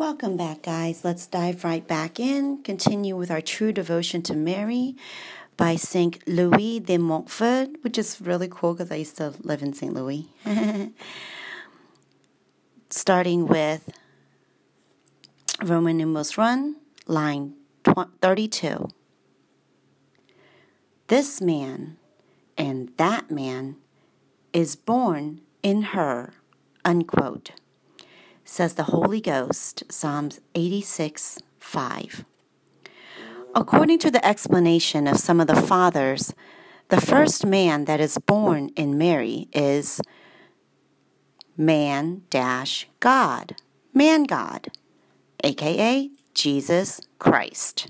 Welcome back, guys. Let's dive right back in. Continue with our true devotion to Mary by St. Louis de Montfort, which is really cool because I used to live in St. Louis. Starting with Roman numerals 1, line 32. This man and that man is born in her, unquote, says the Holy Ghost, Psalms 86 5. According to the explanation of some of the fathers, the first man that is born in Mary is man dash God, man God, aka Jesus Christ.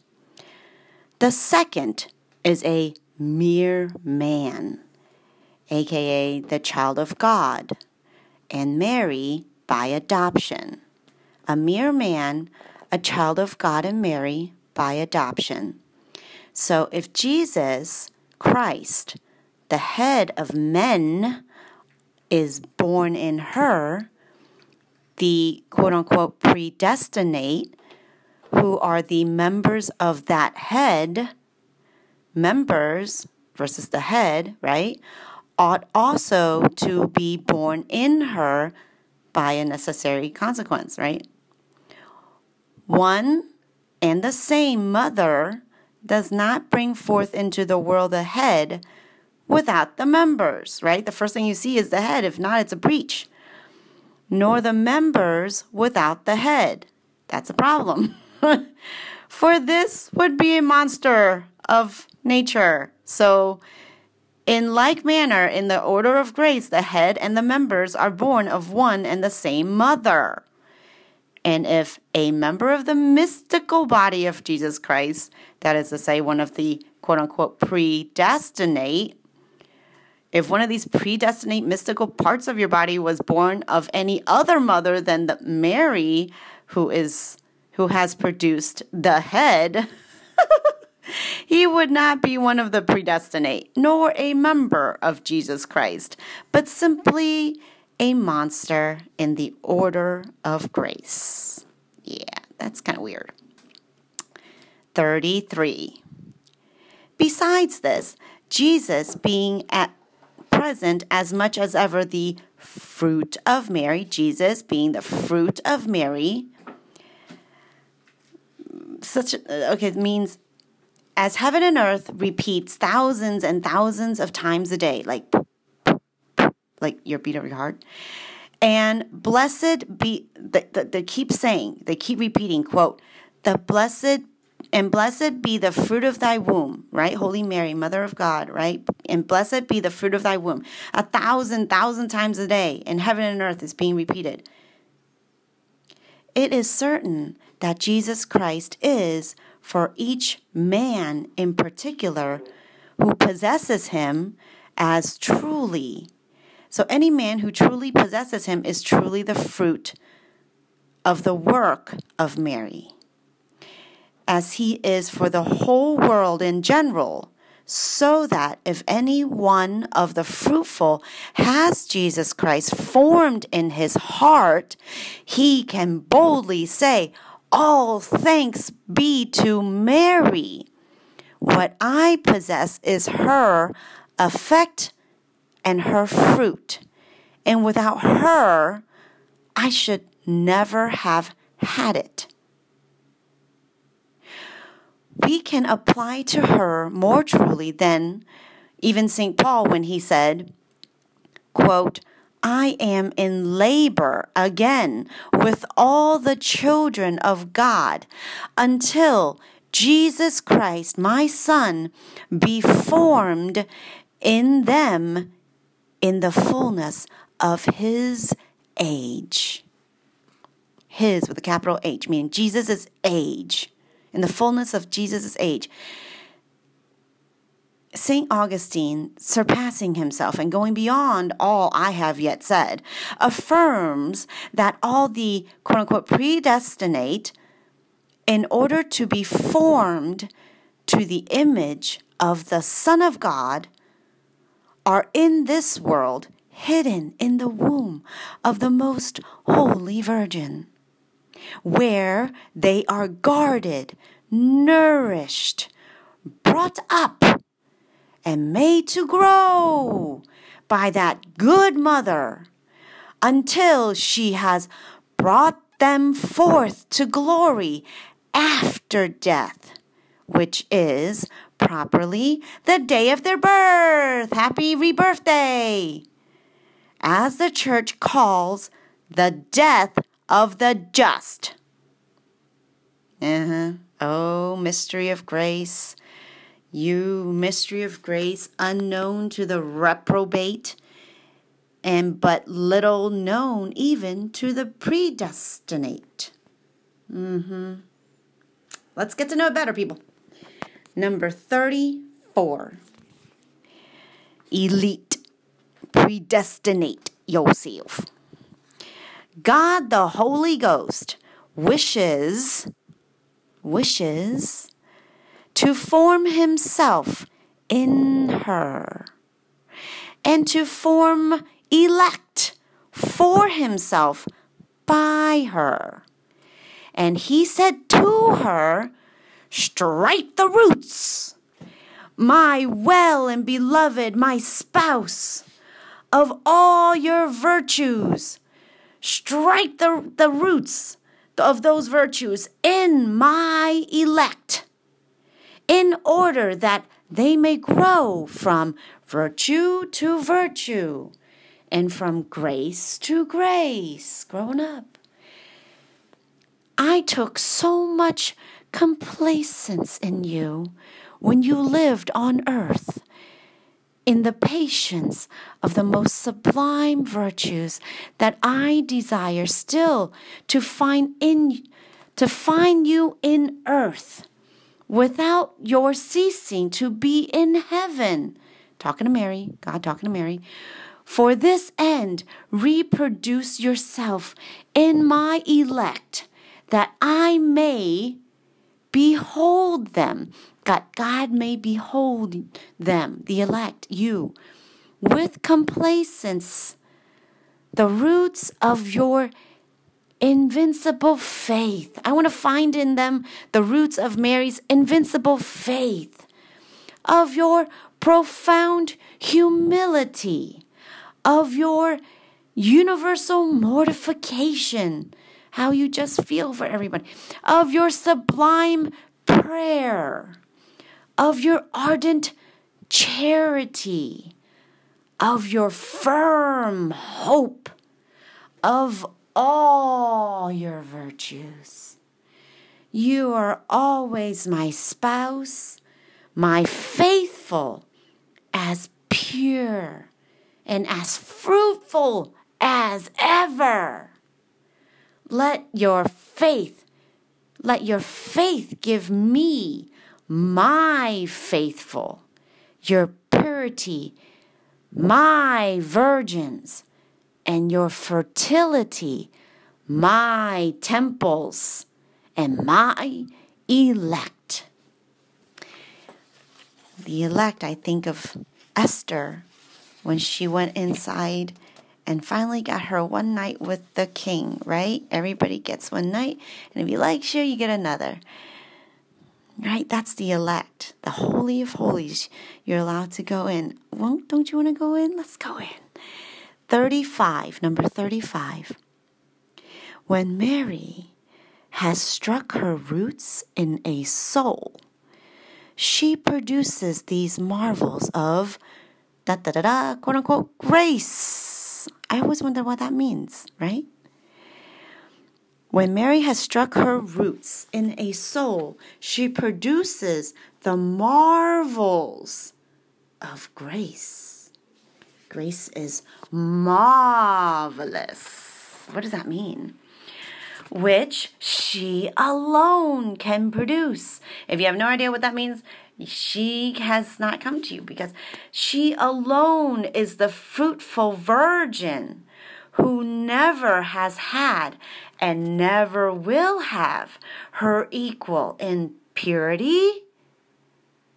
The second is a mere man, aka the child of God, and Mary by adoption. A mere man, a child of God, and Mary by adoption. So if Jesus Christ, the head of men, is born in her, the quote unquote predestinate, who are the members of that head, members versus the head, right, ought also to be born in her by a necessary consequence, right? One and the same mother does not bring forth into the world a head without the members, right? The first thing you see is the head. If not, it's a breach. Nor the members without the head. That's a problem. For this would be a monster of nature. So, in like manner, in the order of grace, the head and the members are born of one and the same mother. And if a member of the mystical body of Jesus Christ, that is to say, one of the quote unquote predestinate, if one of these predestinate mystical parts of your body was born of any other mother than the Mary, who is who has produced the head, he would not be one of the predestinate, nor a member of Jesus Christ, but simply a monster in the order of grace. Yeah, that's kind of weird. 33. Besides this, Jesus being at present as much as ever the fruit of Mary, Jesus being the fruit of Mary, such okay, it means as heaven and earth repeats thousands and thousands of times a day, like like your beat of your heart. And blessed be, they, they keep saying, they keep repeating, quote, the blessed and blessed be the fruit of thy womb, right? Holy Mary, Mother of God, right? And blessed be the fruit of thy womb. A thousand, thousand times a day in heaven and earth is being repeated. It is certain that Jesus Christ is, for each man in particular who possesses him, as truly so any man who truly possesses him is truly the fruit of the work of Mary. As he is for the whole world in general, so that if any one of the fruitful has Jesus Christ formed in his heart, he can boldly say, All thanks be to Mary. What I possess is her effect and her fruit. And without her, I should never have had it. We can apply to her more truly than even St. Paul when he said, quote, I am in labor again with all the children of God until Jesus Christ, my Son, be formed in them in the fullness of his age. His with a capital H, meaning Jesus' age, in the fullness of Jesus' age. St. Augustine, surpassing himself and going beyond all I have yet said, affirms that all the quote unquote predestinate, in order to be formed to the image of the Son of God, are in this world hidden in the womb of the most holy Virgin. where they are guarded, nourished, brought up, and made to grow by that good mother until she has brought them forth to glory after death, which is properly the day of their birth. Happy rebirth day! As the church calls the death of the just. Uh-huh. Oh, mystery of grace. You mystery of grace unknown to the reprobate and but little known even to the predestinate. Mm-hmm. Let's get to know it better, people. Number 34. Elite. Predestinate yourself. God the Holy Ghost wishes wishes to form himself in her and to form elect for himself by her. And he said to her, Strike the roots, my well and beloved, my spouse, of all your virtues. Strike the, the roots of those virtues in my elect, in order that they may grow from virtue to virtue and from grace to grace, growing up. I took so much complacence in you when you lived on earth in the patience of the most sublime virtues that I desire still to find in to find you in earth without your ceasing to be in heaven. Talking to Mary, God talking to Mary. For this end, reproduce yourself in my elect, that I may behold them. God, God may behold them, the elect, you, with complacence, the roots of your invincible faith. I want to find in them the roots of Mary's invincible faith, of your profound humility, of your universal mortification, how you just feel for everybody, of your sublime prayer, of your ardent charity, of your firm hope, of all your virtues. You are always my spouse, my faithful, as pure and as fruitful as ever. Let your faith, let your faith give me my faithful, your purity, my virgins, and your fertility, my temples, and my elect. The elect, I think of Esther when she went inside and finally got her one night with the king, right? Everybody gets one night, and if you like, sure, you get another. Right? That's the elect, the Holy of Holies. You're allowed to go in. Won't, don't you want to go in? Let's go in. 35, number 35. When Mary has struck her roots in a soul, she produces these marvels of da da da da, quote unquote, grace. I always wonder what that means, right? When Mary has struck her roots in a soul, she produces the marvels of grace. Grace is marvelous. What does that mean? Which she alone can produce. If you have no idea what that means, she has not come to you because she alone is the fruitful virgin who never has had and never will have her equal in purity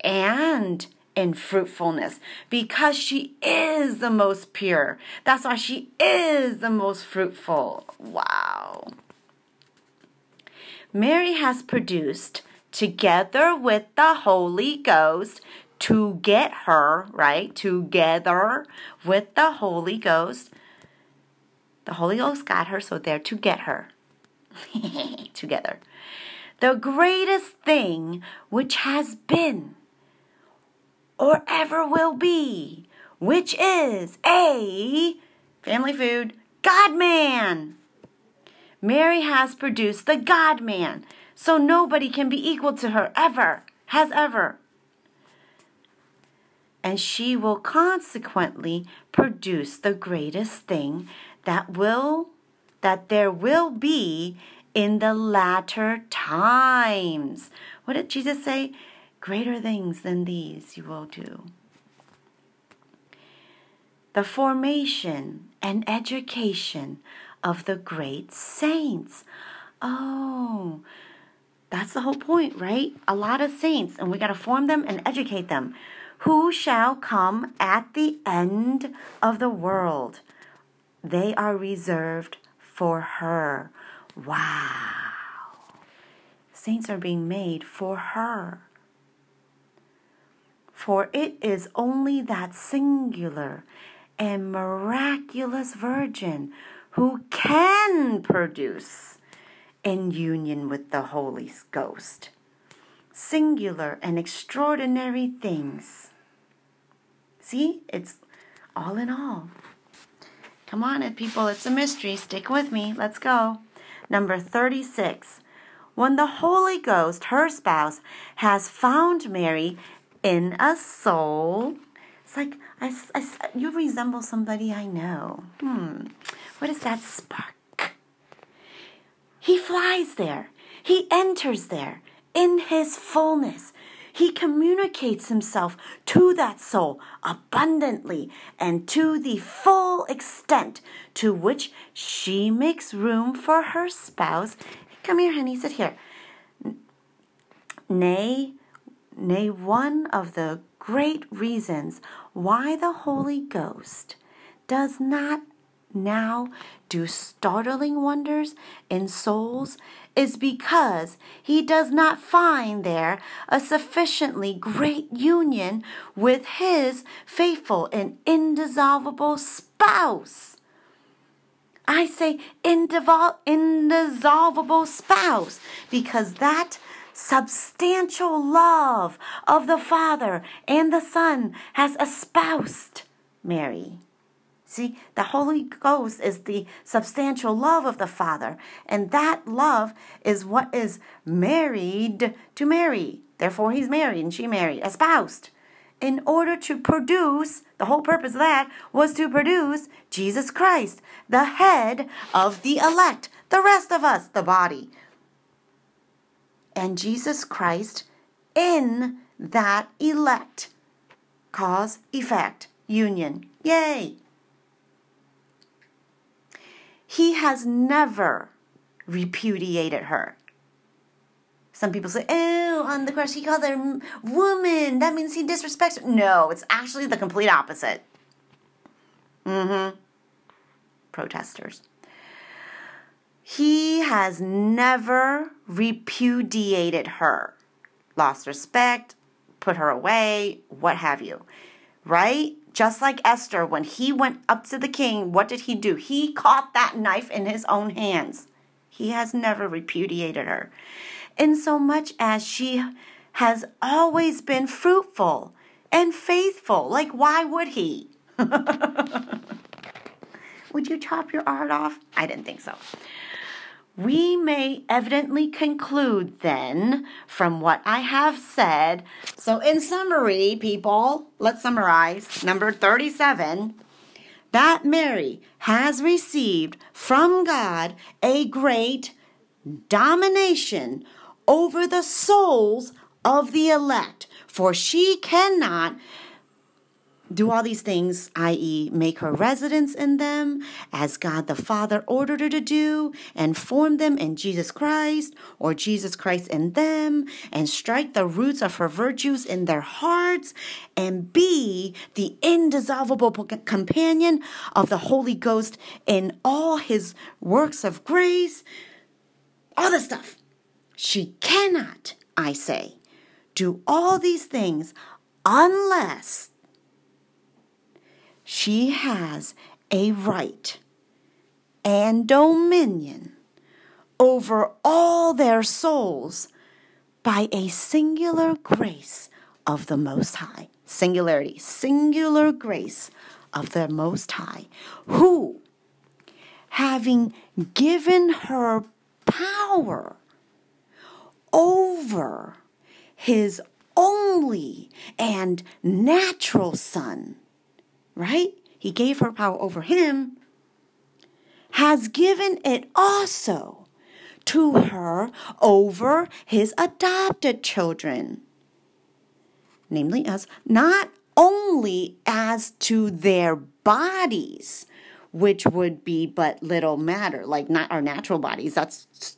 and in fruitfulness because she is the most pure. That's why she is the most fruitful. Wow. Mary has produced, together with the Holy Ghost, to get her, right? Together with the Holy Ghost. The Holy Ghost got her, so they're to get her. together. The greatest thing which has been or ever will be, which is a family food God man. Mary has produced the God man, so nobody can be equal to her ever, has ever. And she will consequently produce the greatest thing that will that there will be in the latter times. What did Jesus say? Greater things than these you will do. The formation and education of the great saints. Oh, that's the whole point, right? A lot of saints, and we got to form them and educate them. Who shall come at the end of the world? They are reserved for her. Wow. Saints are being made for her. For it is only that singular and miraculous virgin who can produce in union with the Holy Ghost singular and extraordinary things. See, it's all in all. Come on, people, it's a mystery. Stick with me. Let's go. Number 36. When the Holy Ghost, her spouse, has found Mary in a soul, it's like I, I, you resemble somebody I know. Hmm, what is that spark? He flies there. He enters there in his fullness. He communicates himself to that soul abundantly and to the full extent to which she makes room for her spouse. Come here, honey, sit here. Nay, nay, one of the great reasons why the Holy Ghost does not now do startling wonders in souls is because he does not find there a sufficiently great union with his faithful and indissoluble spouse. I say indissoluble spouse because that substantial love of the Father and the Son has espoused Mary. See, the Holy Ghost is the substantial love of the Father, and that love is what is married to Mary. Therefore, he's married and she married, espoused. In order to produce, the whole purpose of that was to produce Jesus Christ, the head of the elect, the rest of us, the body. And Jesus Christ in that elect. Cause, effect, union. Yay! He has never repudiated her. Some people say, oh, on the cross, he called her woman. That means he disrespects her. No, it's actually the complete opposite. Mm hmm. Protesters. He has never repudiated her, lost respect, put her away, what have you. Right? Just like Esther, when he went up to the king, what did he do? He caught that knife in his own hands. He has never repudiated her. In so much as she has always been fruitful and faithful. Like, why would he? would you chop your art off? I didn't think so. We may evidently conclude then from what I have said. So, in summary, people, let's summarize. Number 37 that Mary has received from God a great domination over the souls of the elect, for she cannot do all these things, i.e., make her residence in them as God the Father ordered her to do, and form them in Jesus Christ, or Jesus Christ in them, and strike the roots of her virtues in their hearts, and be the indissoluble companion of the Holy Ghost in all his works of grace. All this stuff. She cannot, I say, do all these things unless she has a right and dominion over all their souls by a singular grace of the Most High. Singularity, singular grace of the Most High, who, having given her power over his only and natural son, right? He gave her power over him, has given it also to her over his adopted children, namely us, not only as to their bodies, which would be but little matter, like not our natural bodies. That's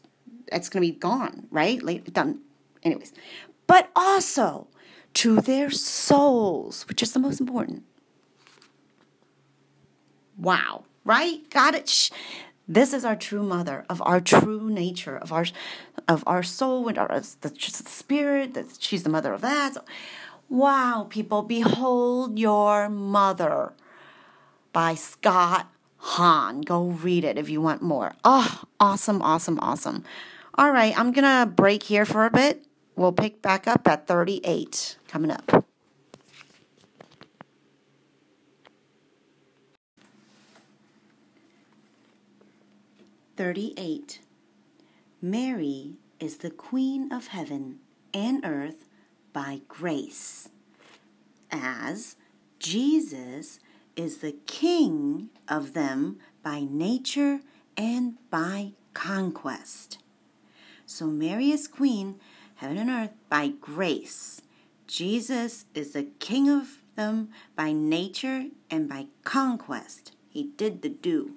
that's going to be gone, right? Like done. Anyways, but also to their souls, which is the most important. Wow, right? Got it. This is our true mother of our true nature, of our of our soul and our the, spirit. That she's the mother of that. Wow, people, behold your mother by Scott Hahn. Go read it if you want more. Oh, awesome, awesome, awesome. All right, I'm gonna break here for a bit. We'll pick back up at 38 coming up. Thirty-eight. Mary is the Queen of heaven and earth by grace, as Jesus is the King of them by nature and by conquest. So Mary is Queen heaven and earth by grace. Jesus is the king of them by nature and by conquest. He did the do.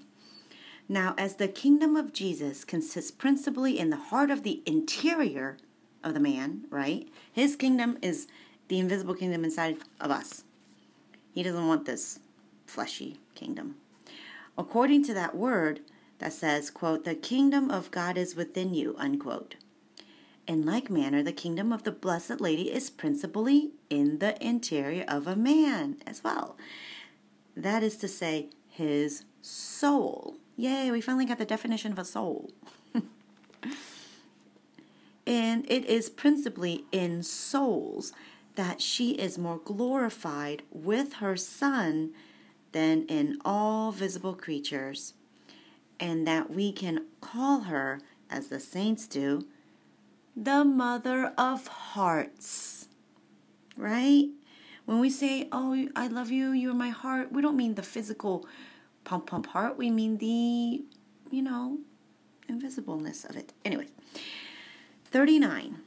Now, as the kingdom of Jesus consists principally in the heart of the interior of the man, right? His kingdom is the invisible kingdom inside of us. He doesn't want this fleshy kingdom. According to that word that says, quote, the kingdom of God is within you, unquote. In like manner, the kingdom of the Blessed Lady is principally in the interior of a man as well. That is to say, his soul. Yay, we finally got the definition of a soul. and it is principally in souls that she is more glorified with her Son than in all visible creatures, and that we can call her, as the saints do, the mother of hearts. Right? When we say, Oh, I love you, you're my heart, we don't mean the physical pump pump heart. We mean the, you know, invisibleness of it. Anyway, 39.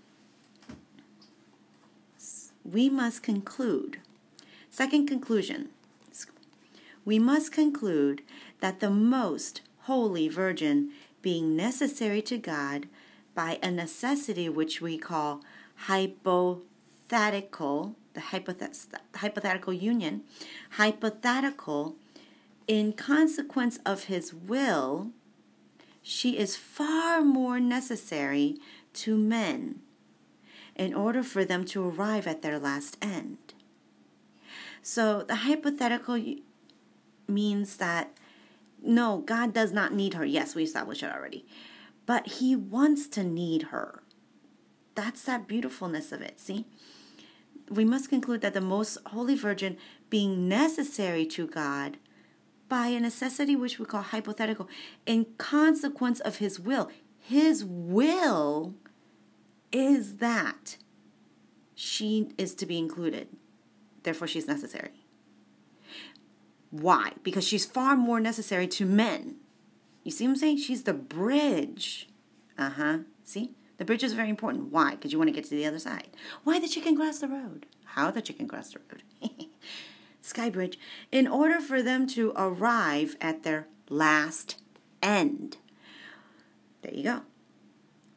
We must conclude. Second conclusion. We must conclude that the most holy Virgin, being necessary to God, by a necessity which we call hypothetical, the hypothetical union, hypothetical, in consequence of his will, she is far more necessary to men in order for them to arrive at their last end. So the hypothetical means that no, God does not need her. Yes, we established it already but he wants to need her. That's that beautifulness of it, see? We must conclude that the most holy virgin being necessary to God by a necessity which we call hypothetical in consequence of his will. His will is that she is to be included. Therefore, she's necessary. Why? Because she's far more necessary to men you see what I'm saying? She's the bridge. Uh huh. See? The bridge is very important. Why? Because you want to get to the other side. Why the chicken cross the road? How the chicken cross the road? Sky bridge. In order for them to arrive at their last end. There you go.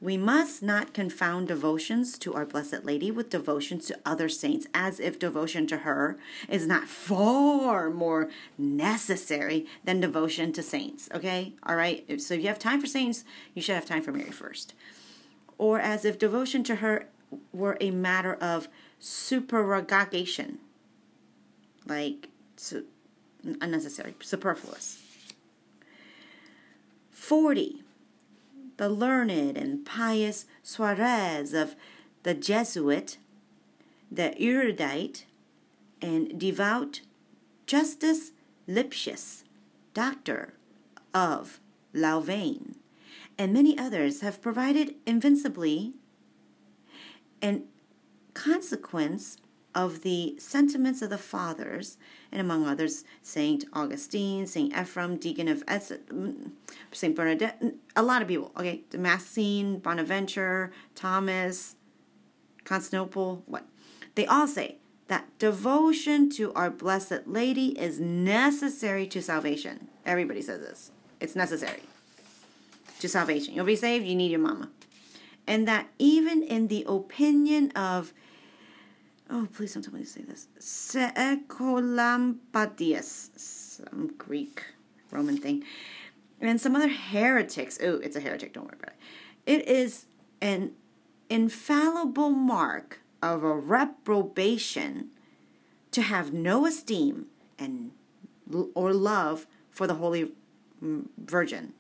We must not confound devotions to our Blessed Lady with devotions to other saints, as if devotion to her is not far more necessary than devotion to saints. Okay? All right? So if you have time for saints, you should have time for Mary first. or as if devotion to her were a matter of supererogation, like su- unnecessary, superfluous. 40. The learned and pious Suarez of the Jesuit, the erudite and devout Justus Lipsius, doctor of Louvain, and many others have provided invincibly an consequence of the sentiments of the fathers, and among others, Saint Augustine, Saint Ephrem, Deacon of mm, Saint Bernadette, a lot of people. Okay, Damascene, Bonaventure, Thomas, Constantinople. What? They all say that devotion to our Blessed Lady is necessary to salvation. Everybody says this. It's necessary to salvation. You'll be saved, you need your mama. And that even in the opinion of, oh, please don't tell me to say this, Secolampadius, some Greek Roman thing, and some other heretics. Oh, it's a heretic, don't worry about it. It is an infallible mark of a reprobation to have no esteem and or love for the Holy virgin.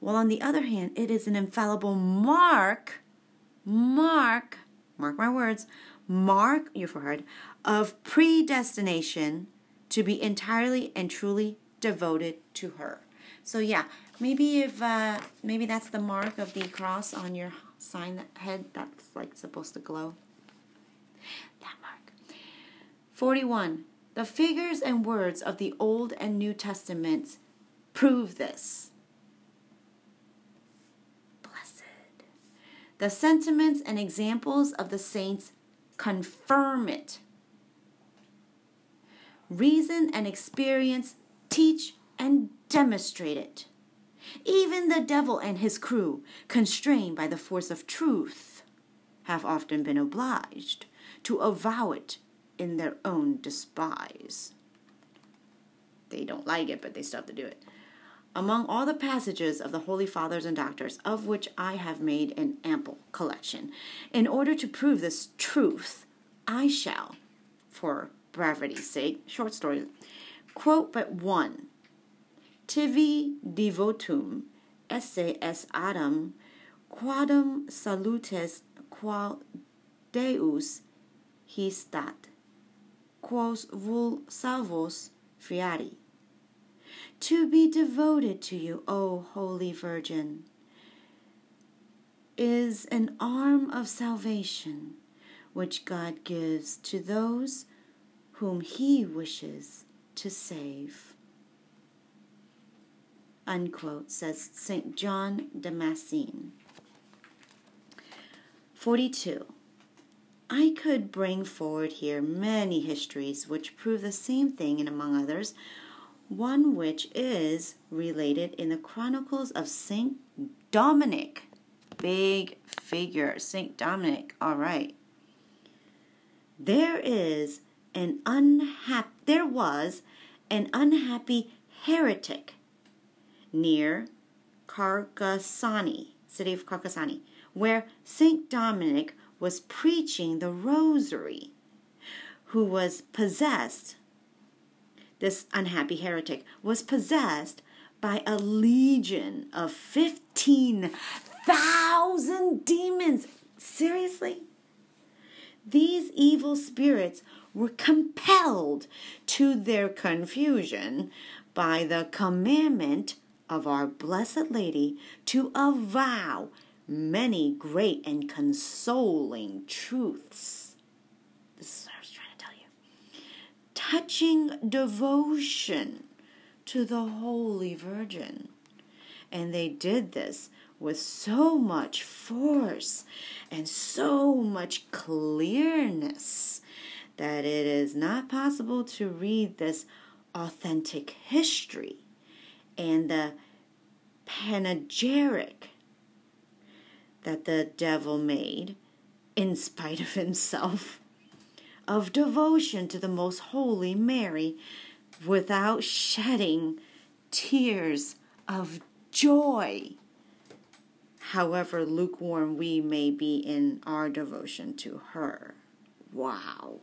While on the other hand, it is an infallible mark, mark, mark my words, mark your forehead, of predestination to be entirely and truly devoted to her. So yeah, maybe if uh, maybe that's the mark of the cross on your sign that head that's like supposed to glow. That mark. 41. The figures and words of the Old and New Testaments prove this. Blessed. The sentiments and examples of the saints confirm it. Reason and experience teach and demonstrate it. Even the devil and his crew, constrained by the force of truth, have often been obliged to avow it in their own despise. They don't like it, but they still have to do it. Among all the passages of the Holy Fathers and Doctors, of which I have made an ample collection, in order to prove this truth, I shall, for brevity's sake, short story, quote but one. Tivi devotum esse es Adam, quadam salutes qual Deus his dat quos vul salvos friari. To be devoted to you, O Holy Virgin, is an arm of salvation which God gives to those whom He wishes to save. Unquote, says St. John Damascene. 42. I could bring forward here many histories which prove the same thing, and among others, one which is related in the Chronicles of Saint Dominic. Big figure, Saint Dominic. All right. There is an unhappy. There was an unhappy heretic near Carcassonne, city of Carcassonne, where Saint Dominic was preaching the rosary, who was possessed, this unhappy heretic, was possessed by a legion of 15,000 demons. Seriously? These evil spirits were compelled to their confusion by the commandment of our Blessed Lady to avow many great and consoling truths. This is what I was trying to tell you. Touching devotion to the Holy Virgin. And they did this with so much force and so much clearness that it is not possible to read this authentic history and the panegyric that the devil made, in spite of himself, of devotion to the most holy Mary without shedding tears of joy. however lukewarm we may be in our devotion to her. Wow.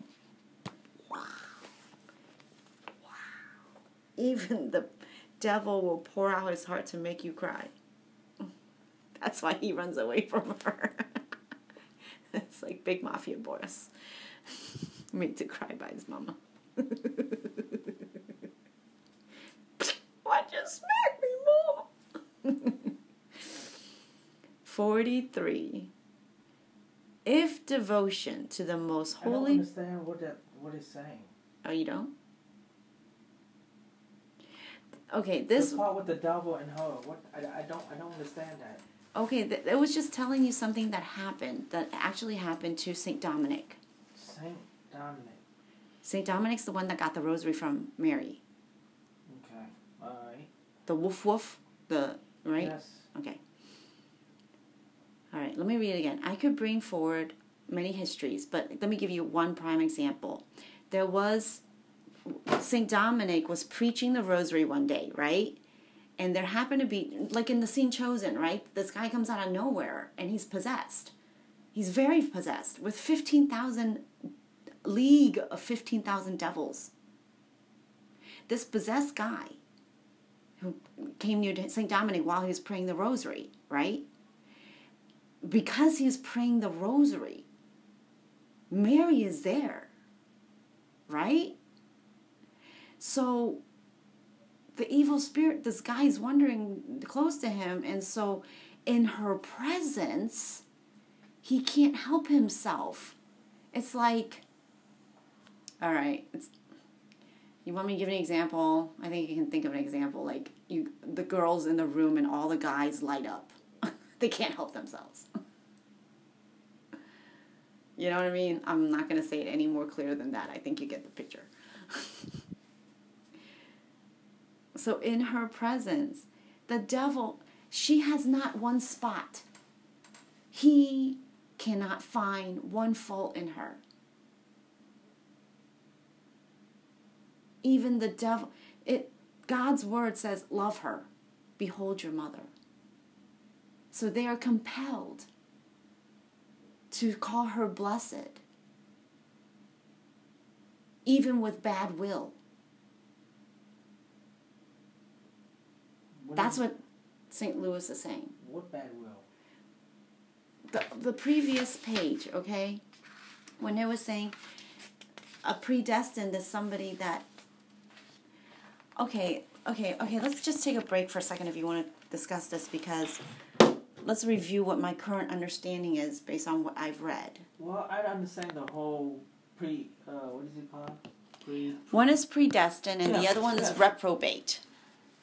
Wow. Wow. Even the devil will pour out his heart to make you cry. That's why he runs away from her. it's like big mafia boss. Made to cry by his mama. Why just smack me, mom? 43. If devotion to the most holy. I don't understand what that what it's saying. Oh, you don't? Okay, this the part with the devil and her. What I, I don't I don't understand that. okay, th- it was just telling you something that happened that actually happened to Saint Dominic. Saint Dominic. Saint Dominic's the one that got the rosary from Mary. Okay. All right. The woof woof, the right? Yes. Okay. All right, let me read it again. I could bring forward many histories, but let me give you one prime example. There was St. Dominic was preaching the rosary one day, right? And there happened to be, like in the scene chosen, right? This guy comes out of nowhere and he's possessed. He's very possessed with 15,000, league of 15,000 devils. This possessed guy who came near to St. Dominic while he was praying the rosary, right? Because he was praying the rosary, Mary is there, right? So the evil spirit, this guy is wandering close to him, and so in her presence, he can't help himself. It's like, all right, it's you want me to give an example? I think you can think of an example. Like you, the girls in the room and all the guys light up. they can't help themselves. you know what I mean? I'm not going to say it any more clear than that. I think you get the picture. so in her presence, the devil, she has not one spot. He cannot find one fault in her. Even the devil it god's word says love her. Behold your mother. So they are compelled to call her blessed even with bad will. What that's what st louis is saying. What bad will? the, the previous page okay? When it was saying a predestined is somebody that okay okay okay let's just take a break for a second if you want to discuss this because let's review what my current understanding is based on what i've read Well, I understand the whole pre. Uh, what is it called? Pre. one is predestined and the other one is yeah. reprobate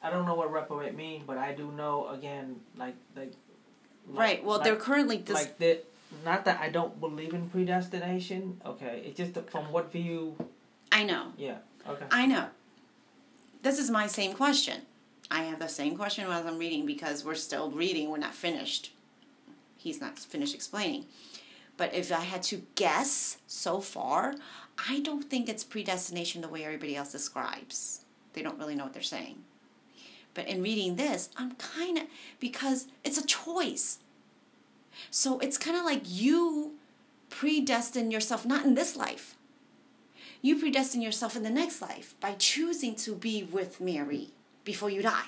I don't know what reprobate means, but I do know again, like like. right well like, they're currently this like that. Not that I don't believe in predestination. Okay, it's just from what view. i know Yeah. Okay. I know. This is my same question. I have the same question as I'm reading because we're still reading, we're not finished. He's not finished explaining. But if I had to guess so far, I don't think it's predestination the way everybody else describes. They don't really know what they're saying. But in reading this, I'm kind of, because it's a choice. So it's kind of like you predestine yourself, not in this life, you predestine yourself in the next life by choosing to be with Mary before you die.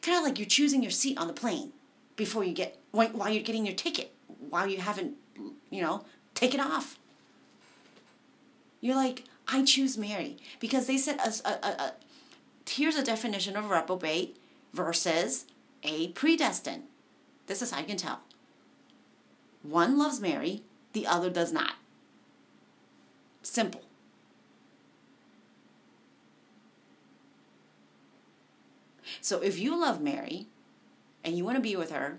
Kind of like you're choosing your seat on the plane before you get while you're getting your ticket, while you haven't, you know, taken off. You're like, I choose Mary because they said a, a, a here's a definition of reprobate versus a predestined. This is how you can tell. One loves Mary, the other does not. Simple. So if you love Mary and you want to be with her,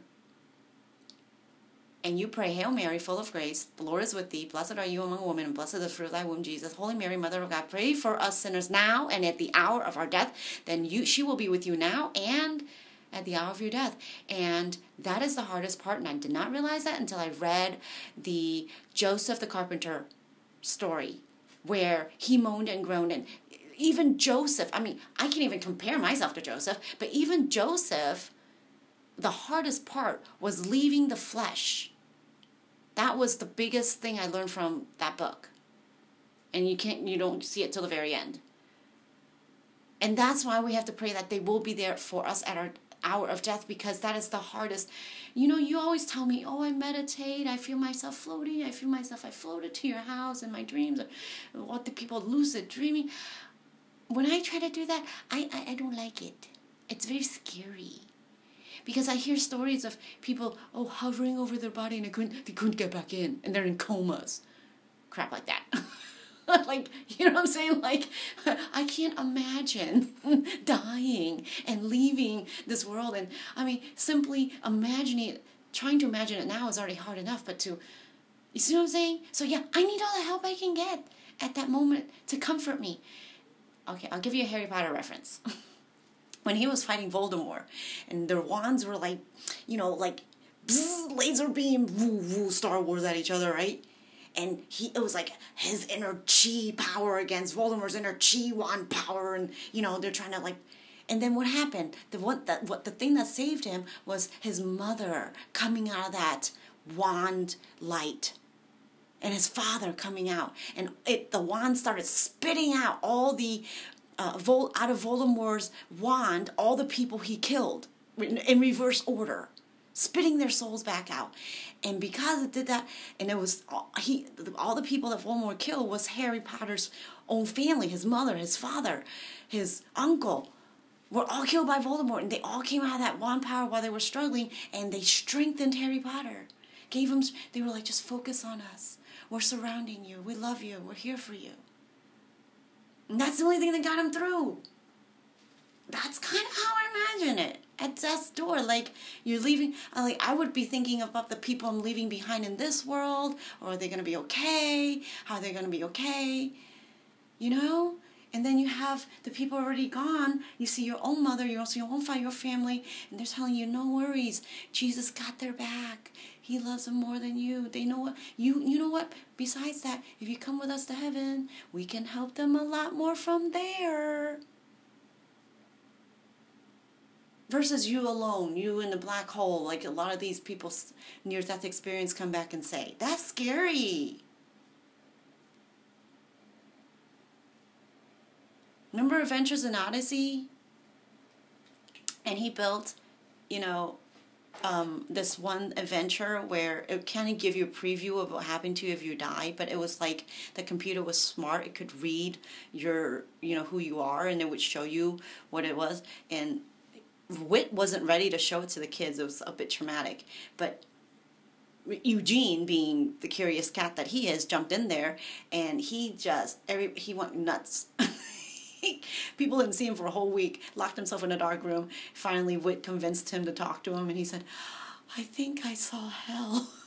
and you pray, Hail Mary, full of grace, the Lord is with thee. Blessed are you among women, and blessed is the fruit of thy womb, Jesus. Holy Mary, Mother of God, pray for us sinners now and at the hour of our death. Then you, she will be with you now and at the hour of your death. And that is the hardest part. And I did not realize that until I read the Joseph the Carpenter story, where he moaned and groaned. And even Joseph, I mean, I can't even compare myself to Joseph, but even Joseph the hardest part was leaving the flesh. That was the biggest thing I learned from that book. And you can't you don't see it till the very end. And that's why we have to pray that they will be there for us at our hour of death because that is the hardest. You know, you always tell me, "Oh, I meditate. I feel myself floating. I feel myself I floated to your house in my dreams." Or what the people lucid dreaming. When I try to do that, I, I, I don't like it. It's very scary because I hear stories of people oh hovering over their body and they couldn't they couldn't get back in and they're in comas, crap like that. like you know what I'm saying? Like I can't imagine dying and leaving this world. And I mean, simply imagining, trying to imagine it now is already hard enough. But to, you see what I'm saying? So yeah, I need all the help I can get at that moment to comfort me. Okay, I'll give you a Harry Potter reference. when he was fighting Voldemort, and their wands were like, you know, like laser beam, woo, woo, Star Wars at each other, right? And he, it was like his inner chi power against Voldemort's inner chi wand power, and you know they're trying to like. And then what happened? The what that what the thing that saved him was his mother coming out of that wand light and his father coming out and it the wand started spitting out all the uh, Vol- out of Voldemort's wand all the people he killed in reverse order, spitting their souls back out. And because it did that, and it was all, he all the people that Voldemort killed was Harry Potter's own family, his mother, his father, his uncle, were all killed by Voldemort, and they all came out of that wand power while they were struggling, and they strengthened Harry Potter, gave him. They were like, just focus on us. We're surrounding you. We love you. We're here for you. And that's the only thing that got him through. That's kind of how I imagine it at death's door. Like you're leaving. Like I would be thinking about the people I'm leaving behind in this world. Or are they going to be okay? How are they going to be okay? You know. And then you have the people already gone. You see your own mother, you see your own father, your family, and they're telling you, "No worries, Jesus got their back. He loves them more than you. They know what you you know what? Besides that, if you come with us to heaven, we can help them a lot more from there. Versus you alone, you in the black hole, like a lot of these people near death experience come back and say. That's scary. Remember Adventures in Odyssey? And he built, you know, um, this one adventure where it kind of give you a preview of what happened to you if you die, but it was like the computer was smart; it could read your, you know, who you are, and it would show you what it was. And Whit wasn't ready to show it to the kids; it was a bit traumatic. But Eugene, being the curious cat that he is, jumped in there, and he just every he went nuts. People didn't see him for a whole week, locked himself in a dark room. Finally, Whit convinced him to talk to him, and he said, I think I saw hell.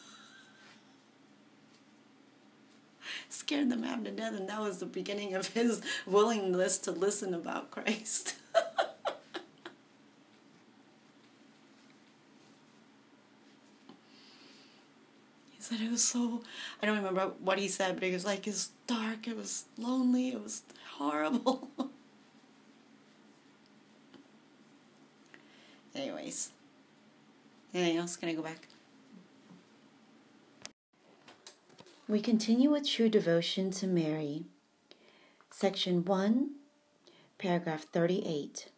Scared the man to death, and that was the beginning of his willingness to listen about Christ. he said it was so, I don't remember what he said, but he was like, it's dark, it was lonely, it was horrible. Anyways. Anything else? Can I go back? We continue with True Devotion to Mary. Section 1, paragraph 38.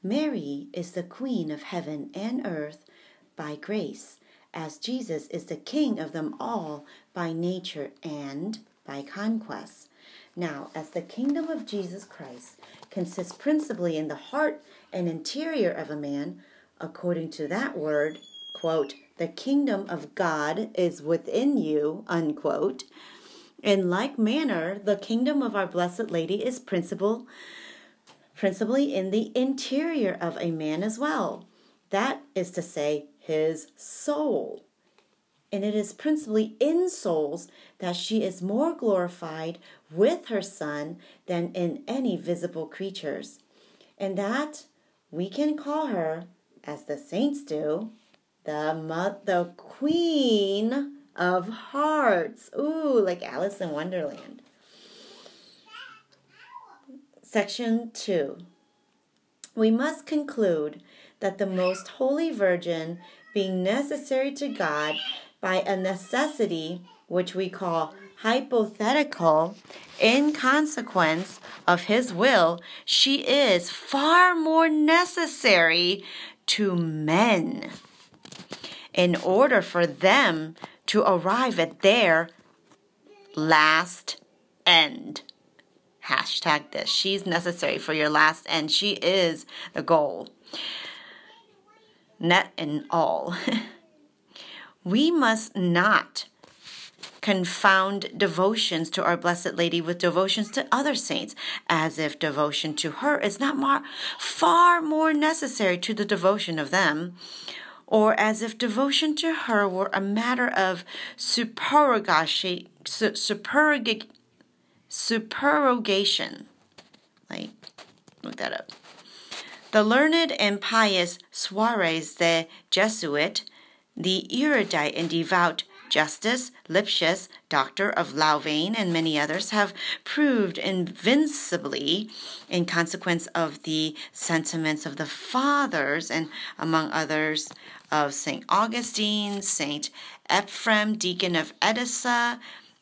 Mary is the Queen of heaven and earth by grace, as Jesus is the King of them all by nature and by conquest. Now, as the kingdom of Jesus Christ consists principally in the heart and interior of a man, according to that word, quote, the kingdom of God is within you, unquote. In like manner, the kingdom of our Blessed Lady is principal, principally in the interior of a man as well. That is to say, his soul and it is principally in souls that she is more glorified with her Son than in any visible creatures. And that we can call her, as the saints do, the, mo- the Queen of Hearts. Ooh, like Alice in Wonderland. Section 2. We must conclude that the Most Holy Virgin, being necessary to God by a necessity which we call hypothetical, in consequence of His will, she is far more necessary to men in order for them to arrive at their last end. Hashtag this. She's necessary for your last end. She is the goal. Net and all. we must not confound devotions to our Blessed Lady with devotions to other saints, as if devotion to her is not more, far more necessary to the devotion of them, or as if devotion to her were a matter of supererogation, supererogation. Like, look that up. The learned and pious Suarez the Jesuit, the erudite and devout Justus Lipsius, doctor of Louvain, and many others have proved invincibly, in consequence of the sentiments of the fathers, and among others of St. Augustine, St. Ephrem, deacon of Edessa,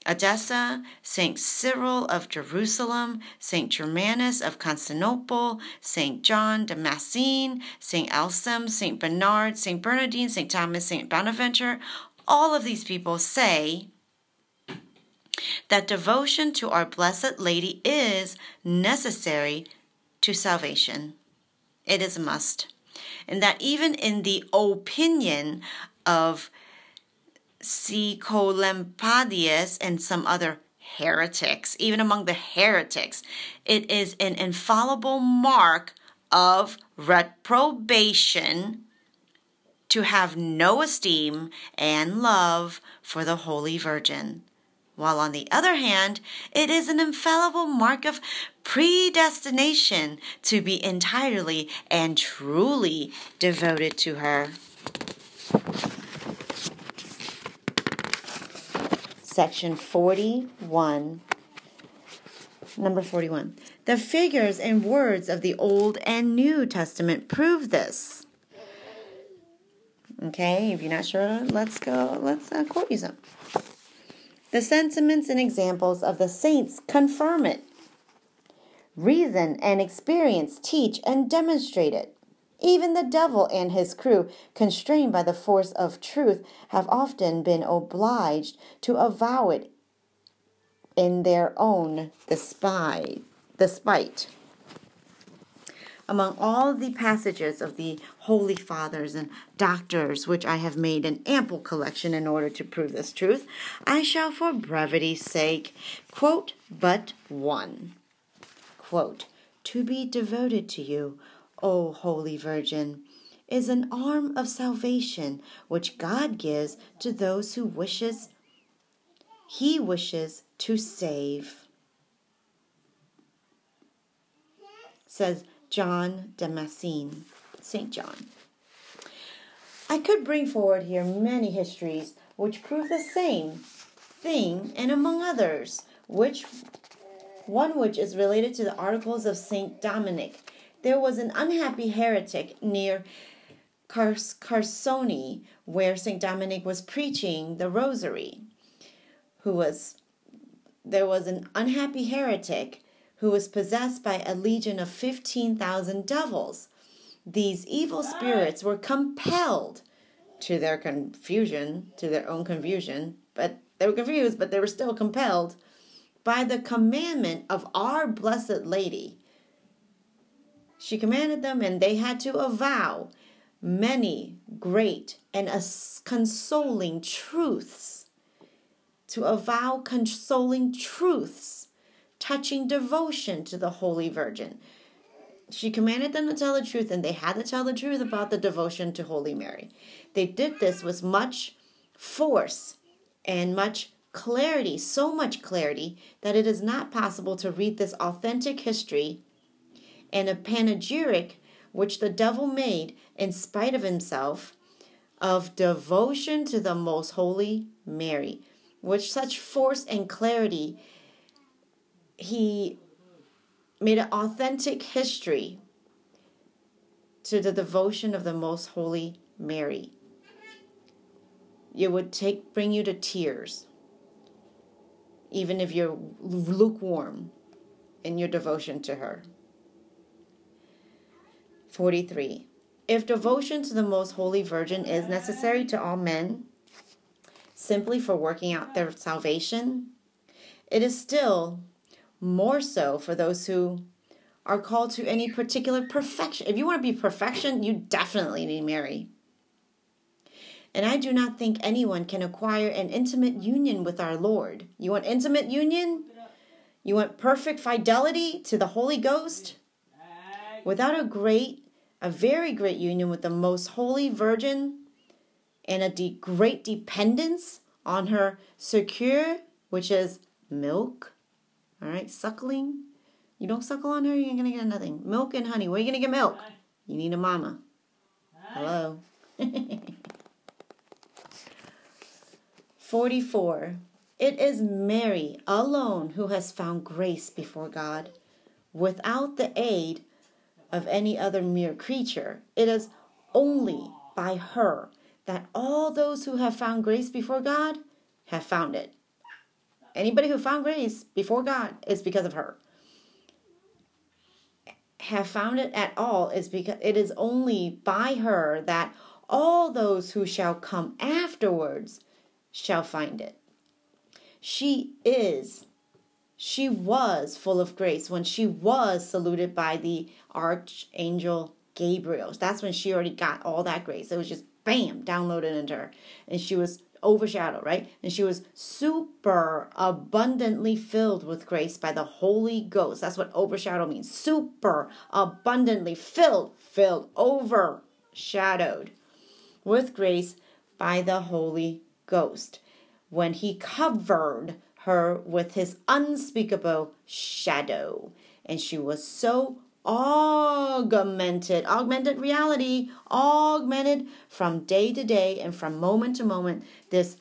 Edessa, St. Cyril of Jerusalem, St. Germanus of Constantinople, St. John Damascene, St. Anselm, St. Bernard, St. Bernardine, St. Thomas, St. Bonaventure, all of these people say that devotion to our Blessed Lady is necessary to salvation. It is a must. And that even in the opinion of Scolempadius and some other heretics, even among the heretics, it is an infallible mark of reprobation to have no esteem and love for the Holy Virgin. While on the other hand, it is an infallible mark of predestination to be entirely and truly devoted to her. Section 41. Number 41. The figures and words of the Old and New Testament prove this. Okay, if you're not sure, let's go, let's uh, quote you some. The sentiments and examples of the saints confirm it. Reason and experience teach and demonstrate it. Even the devil and his crew, constrained by the force of truth, have often been obliged to avow it in their own despite. despite among all the passages of the holy fathers and doctors, which I have made an ample collection in order to prove this truth, I shall for brevity's sake quote but one. Quote, to be devoted to you, O Holy Virgin, is an arm of salvation which God gives to those who wishes he wishes to save. Says John Damascene, St. John. I could bring forward here many histories which prove the same thing, and among others, which one which is related to the articles of Saint Dominic. There was an unhappy heretic near Cars- Carsoni, where Saint Dominic was preaching the Rosary, who was there was an unhappy heretic who was possessed by a legion of 15,000 devils. These evil spirits were compelled to their confusion, to their own confusion, but they were confused, but they were still compelled by the commandment of our Blessed Lady. She commanded them, and they had to avow many great and consoling truths. To avow consoling truths touching devotion to the Holy Virgin. She commanded them to tell the truth, and they had to tell the truth about the devotion to Holy Mary. They did this with much force and much clarity, so much clarity, that it is not possible to read this authentic history and a panegyric which the devil made in spite of himself of devotion to the most holy Mary, with such force and clarity he made an authentic history to the devotion of the most holy Mary. It would take bring you to tears, even if you're lukewarm in your devotion to her. 43. If devotion to the most holy Virgin is necessary to all men, simply for working out their salvation, it is still more so for those who are called to any particular perfection. If you want to be perfection, you definitely need Mary. And I do not think anyone can acquire an intimate union with our Lord. You want intimate union? You want perfect fidelity to the Holy Ghost? Without a great, a very great union with the most holy Virgin and a de- great dependence on her secure, which is milk, all right, suckling. You don't suckle on her, you ain't gonna get nothing. Milk and honey. Where are you gonna get milk? You need a mama. Hello. 44. It is Mary alone who has found grace before God, without the aid of any other mere creature. It is only by her that all those who have found grace before God have found it. Anybody who found grace before God is because of her. Have found it at all is because it is only by her that all those who shall come afterwards shall find it. She is, she was full of grace when she was saluted by the archangel Gabriel. That's when she already got all that grace. It was just bam, downloaded into her. And she was overshadowed, right? And she was super abundantly filled with grace by the Holy Ghost. That's what overshadow means. Super abundantly filled, filled, overshadowed with grace by the Holy Ghost when he covered her with his unspeakable shadow. And she was so augmented, augmented reality, augmented from day to day and from moment to moment, this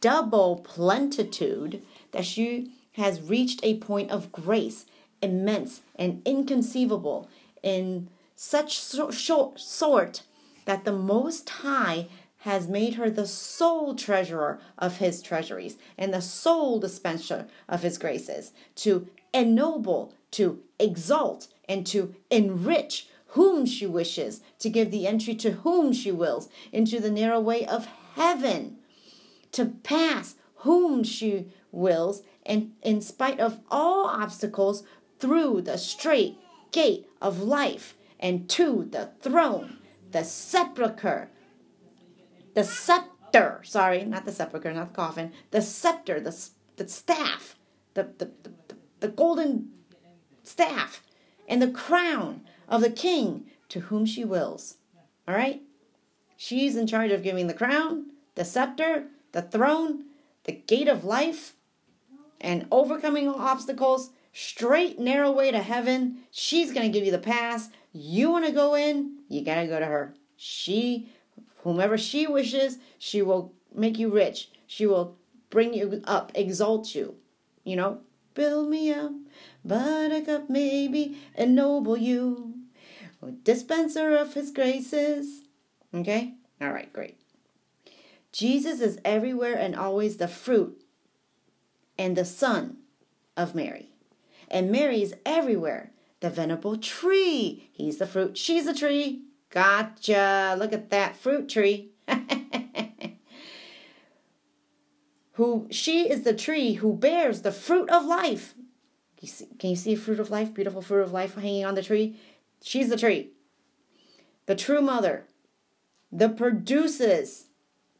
double plentitude that she has reached a point of grace, immense and inconceivable, in such short sort that the Most High has made her the sole treasurer of his treasuries and the sole dispenser of his graces, to ennoble, to exalt, and to enrich whom she wishes, to give the entry to whom she wills into the narrow way of heaven, to pass whom she wills, and in spite of all obstacles, through the straight gate of life and to the throne, the sepulchre the scepter, sorry, not the sepulcher, not the coffin, the scepter, the, the staff, the, the, the, the golden staff, and the crown of the king to whom she wills. All right? She's in charge of giving the crown, the scepter, the throne, the gate of life, and overcoming obstacles, straight, narrow way to heaven. She's going to give you the pass. You want to go in, you got to go to her. She Whomever she wishes, she will make you rich. She will bring you up, exalt you. You know, build me up, buttercup maybe, ennoble you. Dispenser of his graces. Okay? All right, great. Jesus is everywhere and always the fruit and the son of Mary. And Mary is everywhere. The venerable tree. He's the fruit. She's the tree. Gotcha. Look at that fruit tree. who she is the tree who bears the fruit of life. Can you, see, can you see fruit of life? Beautiful fruit of life hanging on the tree. She's the tree. The true mother. The produces.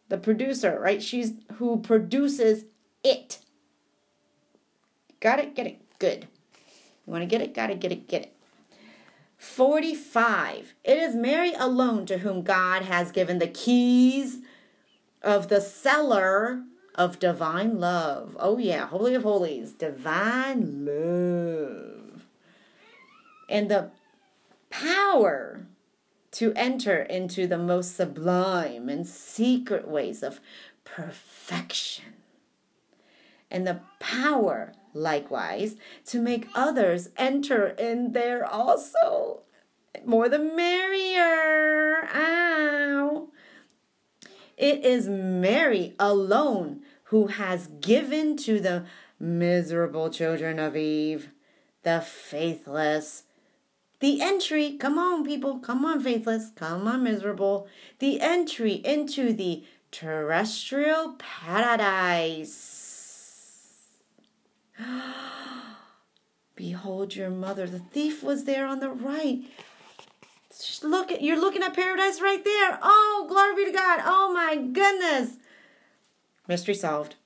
The producer, right? She's who produces it. Got it? Get it? Good. You want to get it? Got to get it? Get it. 45. It is Mary alone to whom God has given the keys of the cellar of divine love. Oh, yeah, Holy of Holies, divine love. And the power to enter into the most sublime and secret ways of perfection. And the power likewise, to make others enter in there also. more the merrier. Ow. It is Mary alone who has given to the miserable children of Eve, the faithless, the entry, come on, people, come on, faithless, come on, miserable, the entry into the terrestrial paradise. Behold your mother. The thief was there on the right. Look at you're looking at paradise right there. Oh, glory be to God. Oh my goodness. Mystery solved.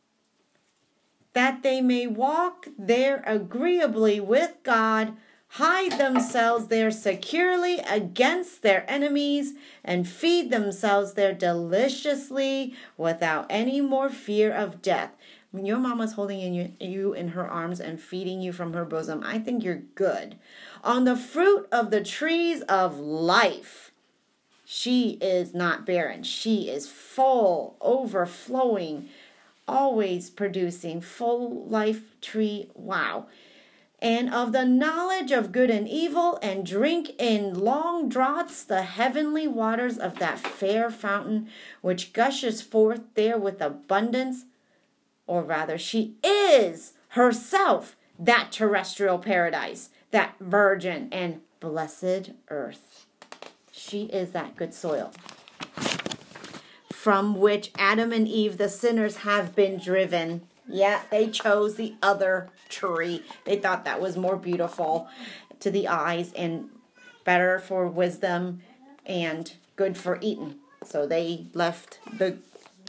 That they may walk there agreeably with God, hide themselves there securely against their enemies, and feed themselves there deliciously without any more fear of death. When your mama's holding in you, you in her arms and feeding you from her bosom, I think you're good. On the fruit of the trees of life, she is not barren. She is full, overflowing, always producing, full life tree. Wow. And of the knowledge of good and evil, and drink in long draughts the heavenly waters of that fair fountain which gushes forth there with abundance or rather, she is herself that terrestrial paradise, that virgin and blessed earth. She is that good soil from which Adam and Eve, the sinners, have been driven. Yeah, they chose the other tree. They thought that was more beautiful to the eyes and better for wisdom and good for eating. So they left the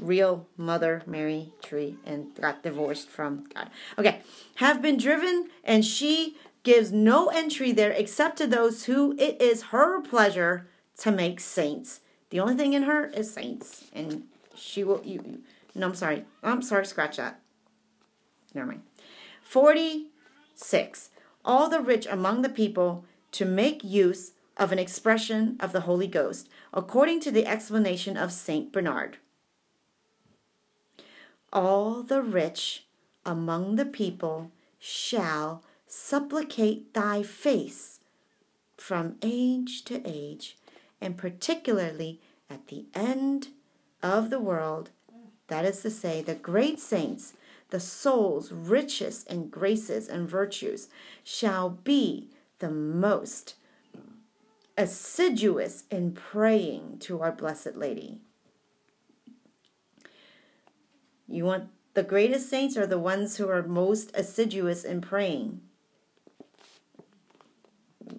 real Mother Mary tree and got divorced from God. Okay, have been driven, and she gives no entry there except to those who it is her pleasure to make saints. The only thing in her is saints, and she will. You, you no, I'm sorry. I'm sorry. Scratch that. Never mind. Forty-six. All the rich among the people to make use of an expression of the Holy Ghost, according to the explanation of Saint Bernard all the rich among the people shall supplicate thy face from age to age, and particularly at the end of the world, that is to say, the great saints, the soul's riches and graces and virtues, shall be the most assiduous in praying to our Blessed Lady. You want the greatest saints are the ones who are most assiduous in praying.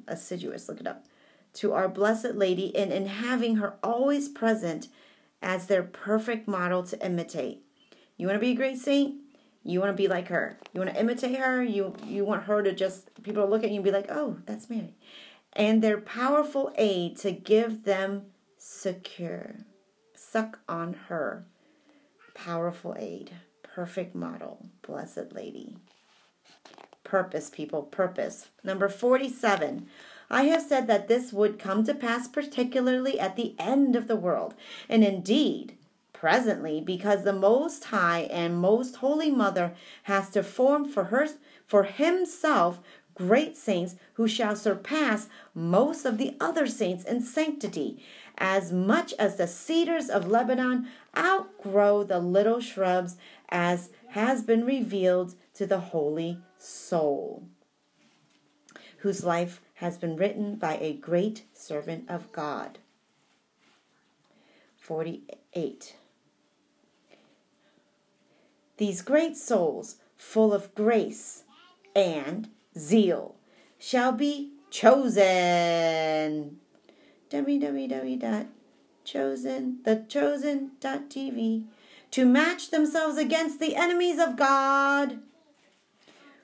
Assiduous, look it up. To our Blessed Lady and in having her always present as their perfect model to imitate. You want to be a great saint? You want to be like her. You want to imitate her? You you want her to just people look at you and be like, "Oh, that's Mary." And their powerful aid to give them secure. Suck on her powerful aid, perfect model, blessed lady. Purpose, people, purpose. Number 47. I have said that this would come to pass particularly at the end of the world, and indeed, presently, because the Most High and Most Holy Mother has to form for her for himself great saints who shall surpass most of the other saints in sanctity, as much as the cedars of Lebanon outgrow the little shrubs, as has been revealed to the holy soul, whose life has been written by a great servant of God. 48. These great souls, full of grace and zeal, shall be chosen www.chosen, thechosen.tv, to match themselves against the enemies of God,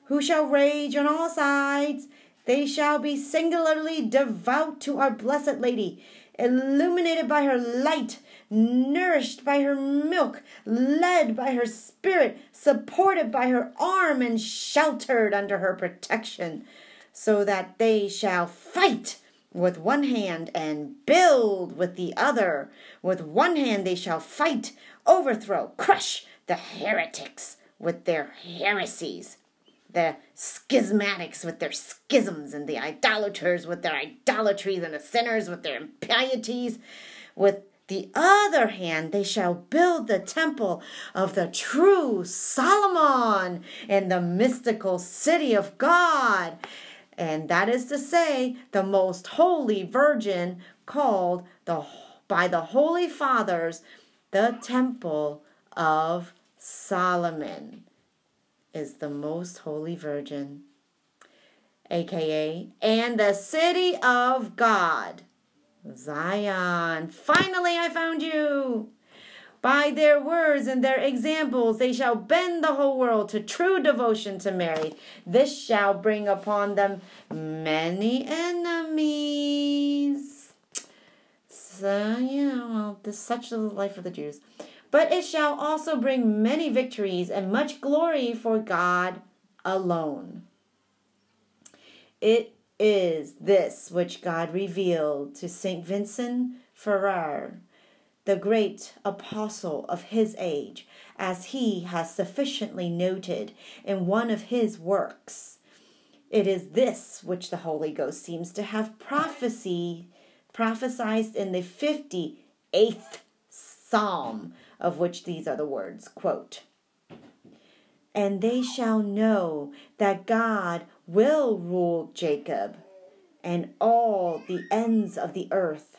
who shall rage on all sides. They shall be singularly devout to our Blessed Lady, illuminated by her light, nourished by her milk, led by her spirit, supported by her arm, and sheltered under her protection, so that they shall fight with one hand and build with the other. With one hand they shall fight, overthrow, crush the heretics with their heresies. the schismatics with their schisms, and the idolaters with their idolatries, and the sinners with their impieties. With the other hand, they shall build the temple of the true Solomon in the mystical city of God. And that is to say, the most holy virgin called the by the holy fathers the temple of Solomon is the most holy virgin, aka, and the city of God, Zion. Finally, I found you. By their words and their examples, they shall bend the whole world to true devotion to Mary. This shall bring upon them many enemies. So, you know, well, this such is the life of the Jews. But it shall also bring many victories and much glory for God alone. It is this which God revealed to St. Vincent Ferrer, the great apostle of his age, as he has sufficiently noted in one of his works. It is this which the Holy Ghost seems to have prophecy, prophesied in the 58th Psalm of which these are the words quote and they shall know that God will rule Jacob and all the ends of the earth.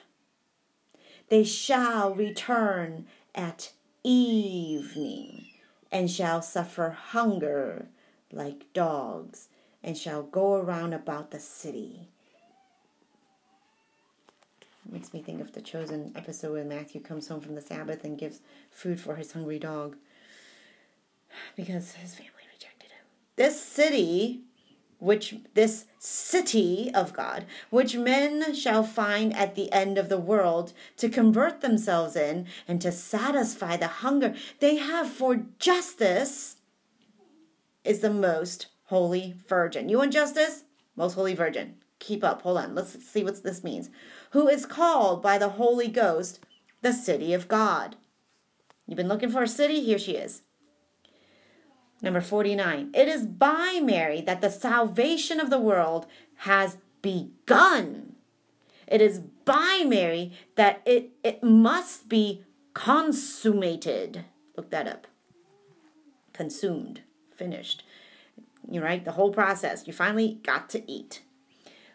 They shall return at evening and shall suffer hunger like dogs and shall go around about the city makes me think of the chosen episode where Matthew comes home from the Sabbath and gives food for his hungry dog because his family rejected him. This city, which this city of God, which men shall find at the end of the world to convert themselves in and to satisfy the hunger they have for justice, is the most holy virgin. You want justice? Most holy virgin. Keep up. Hold on. Let's see what this means who is called by the Holy Ghost the city of God. You've been looking for a city? Here she is. Number 49. It is by Mary that the salvation of the world has begun. It is by Mary that it, it must be consummated. Look that up. Consumed, finished. You're right, the whole process. You finally got to eat.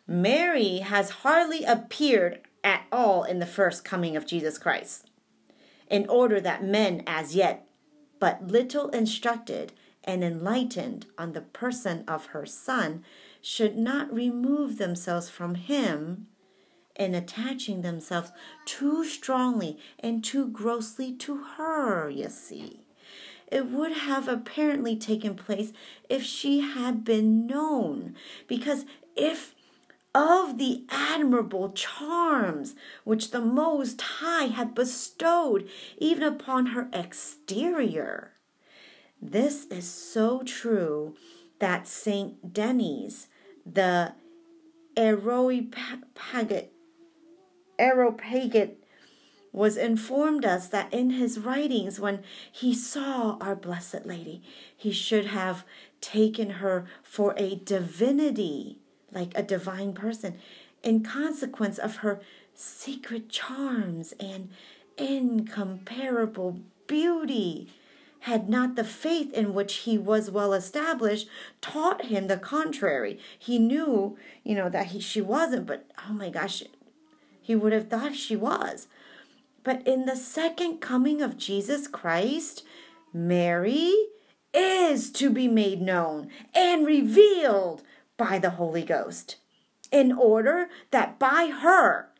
Mary has hardly appeared at all in the first coming of Jesus Christ, in order that men as yet but little instructed and enlightened on the person of her Son should not remove themselves from him in attaching themselves too strongly and too grossly to her, you see. It would have apparently taken place if she had been known, because if of the admirable charms which the Most High had bestowed even upon her exterior. This is so true that Saint Denis, the Areopagite, Areopagite was informed us that in his writings, when he saw our Blessed Lady, he should have taken her for a divinity like a divine person in consequence of her secret charms and incomparable beauty. Had not the faith in which he was well established taught him the contrary. He knew, you know, that he, she wasn't, but oh my gosh, he would have thought she was. But in the second coming of Jesus Christ, Mary is to be made known and revealed by the Holy Ghost, in order that by her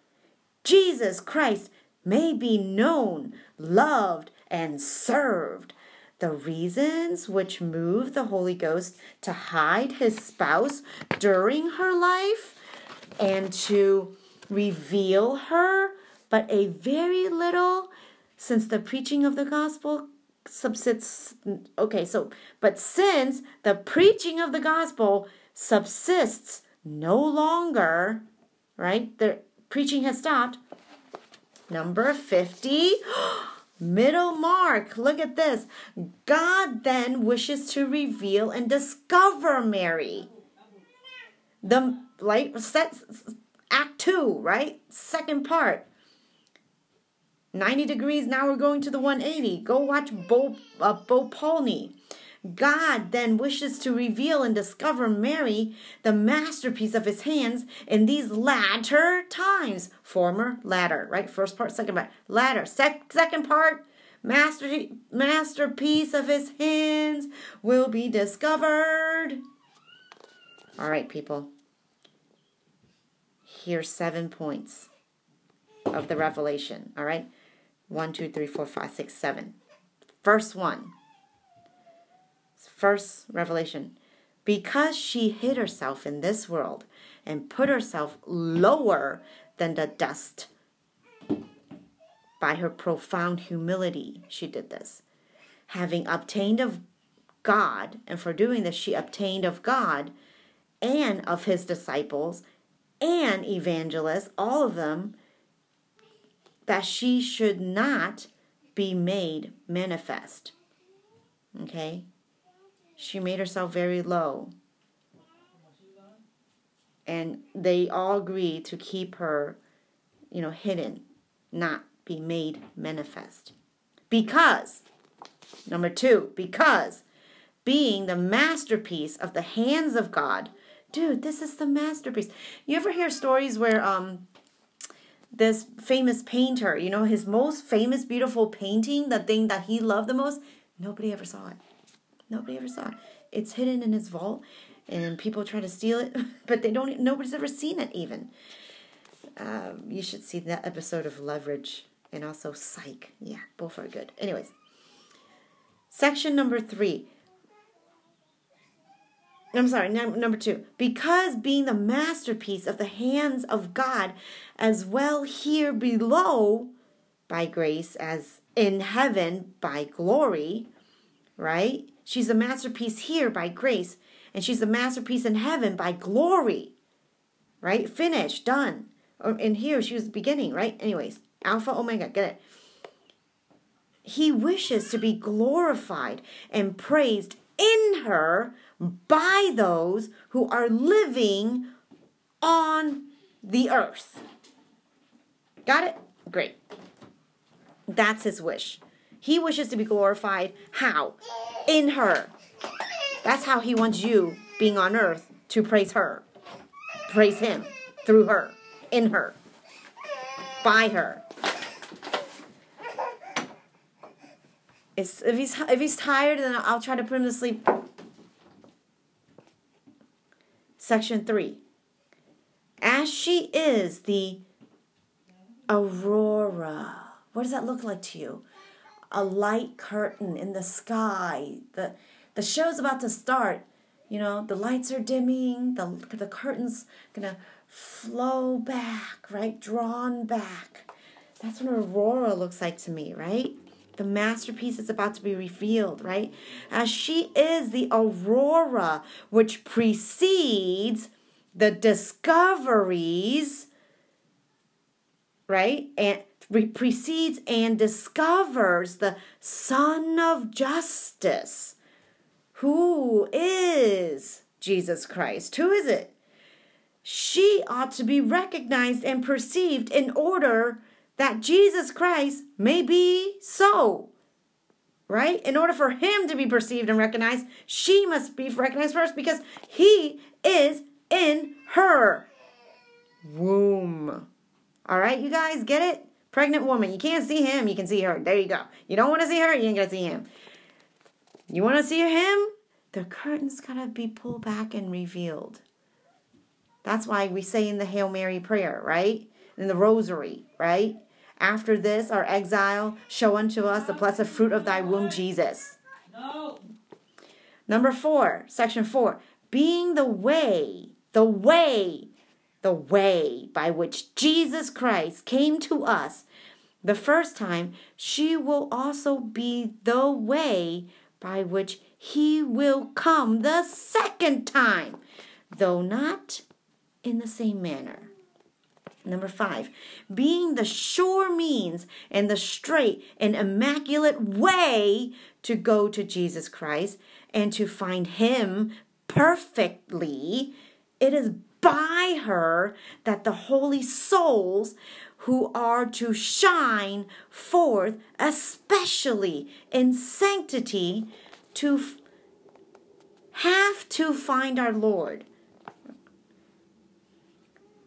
Jesus Christ may be known, loved, and served. The reasons which move the Holy Ghost to hide his spouse during her life and to reveal her, but a very little, since the preaching of the gospel subsists. Okay, so, but since the preaching of the gospel subsists no longer, right? The preaching has stopped. Number 50. Middle mark. Look at this. God then wishes to reveal and discover Mary. The like set act 2, right? Second part. 90 degrees now we're going to the 180. Go watch Bo uh, Bo Polny. God then wishes to reveal and discover Mary, the masterpiece of his hands, in these latter times. Former, latter, right? First part, second part. Latter. Sec- second part, master- masterpiece of his hands will be discovered. All right, people. Here's seven points of the revelation. All right? One, two, three, four, five, six, seven. First one first revelation. Because she hid herself in this world and put herself lower than the dust by her profound humility, she did this. Having obtained of God, and for doing this, she obtained of God and of his disciples and evangelists, all of them, that she should not be made manifest. Okay? She made herself very low. And they all agreed to keep her, you know, hidden, not be made manifest. Because, number two, because being the masterpiece of the hands of God, dude, this is the masterpiece. You ever hear stories where um this famous painter, you know, his most famous beautiful painting, the thing that he loved the most, nobody ever saw it. Nobody ever saw it. It's hidden in his vault, and people try to steal it, but they don't. Nobody's ever seen it even. Um, you should see that episode of Leverage and also Psych. Yeah, both are good. Anyways, section number three. I'm sorry, number two. Because being the masterpiece of the hands of God, as well here below by grace as in heaven by glory, right? She's a masterpiece here by grace, and she's a masterpiece in heaven by glory. Right? Finished, done. Oh, or in here, she was beginning, right? Anyways, Alpha, Omega, get it. He wishes to be glorified and praised in her by those who are living on the earth. Got it? Great. That's his wish. He wishes to be glorified. How? In her. That's how he wants you being on earth to praise her. Praise him through her, in her, by her. If he's if he's tired, then I'll try to put him to sleep. Section three. As she is the aurora. What does that look like to you? A light curtain in the sky. The the show's about to start. You know, the lights are dimming, the the curtain's gonna flow back, right? Drawn back. That's what aurora looks like to me, right? The masterpiece is about to be revealed, right? As she is the aurora which precedes the discoveries, right? And precedes and discovers the Son of Justice. Who is Jesus Christ? Who is it? She ought to be recognized and perceived in order that Jesus Christ may be so. Right? In order for him to be perceived and recognized, she must be recognized first because he is in her womb. All right, you guys get it? Pregnant woman. You can't see him, you can see her. There you go. You don't want to see her, you ain't gonna see him. You want to see him? The curtain's gotta be pulled back and revealed. That's why we say in the Hail Mary prayer, right? In the rosary, right? After this, our exile, show unto us the blessed fruit of thy womb, Jesus. No. Number four, section four, being the way, the way the way by which Jesus Christ came to us the first time, she will also be the way by which he will come the second time, though not in the same manner. Number five, being the sure means and the straight and immaculate way to go to Jesus Christ and to find Him perfectly. It is by her that the holy souls who are to shine forth, especially in sanctity, to f- have to find our Lord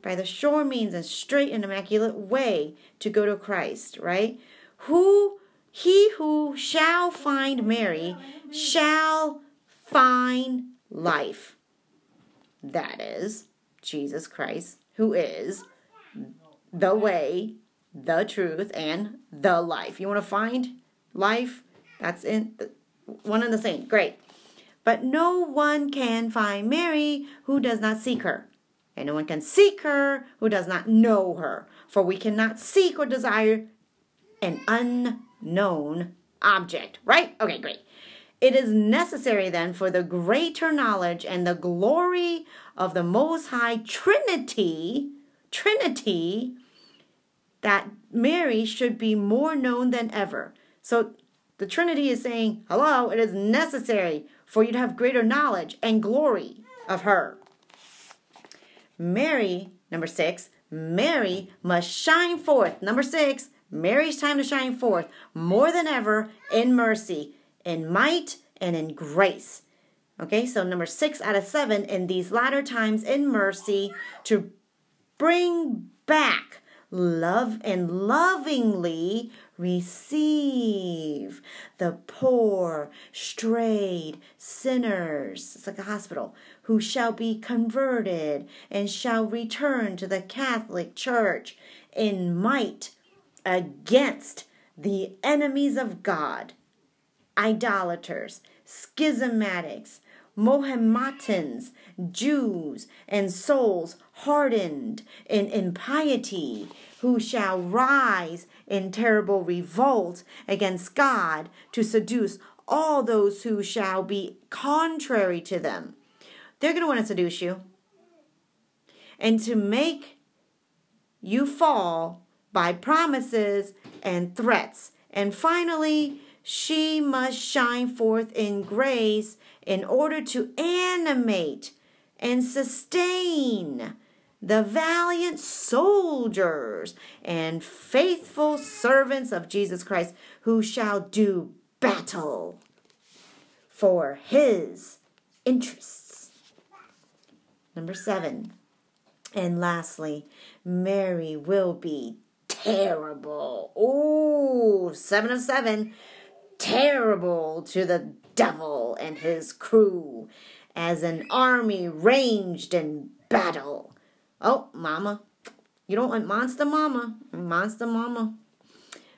by the sure means and straight and immaculate way to go to Christ, right? Who he who shall find Mary shall find life. That is Jesus Christ, who is the way, the truth, and the life. You want to find life? That's in the, one and the same. Great. But no one can find Mary who does not seek her. And no one can seek her who does not know her. For we cannot seek or desire an unknown object. Right? Okay, great. It is necessary then for the greater knowledge and the glory of the Most High Trinity, Trinity, that Mary should be more known than ever. So the Trinity is saying, hello, it is necessary for you to have greater knowledge and glory of her. Mary, number six, Mary must shine forth. Number six, Mary's time to shine forth more than ever in mercy, in might, and in grace. Okay, so number six out of seven in these latter times in mercy to bring back love and lovingly receive the poor, strayed sinners. It's like a hospital who shall be converted and shall return to the Catholic Church in might against the enemies of God, idolaters, schismatics, Mohammedans, Jews, and souls hardened in impiety, who shall rise in terrible revolt against God to seduce all those who shall be contrary to them. They're going to want to seduce you and to make you fall by promises and threats. And finally, she must shine forth in grace in order to animate and sustain the valiant soldiers and faithful servants of Jesus Christ who shall do battle for his interests. Number seven. And lastly, Mary will be terrible. Oh, seven of seven. Terrible to the devil and his crew as an army ranged in battle. Oh, mama. You don't want monster mama. Monster mama.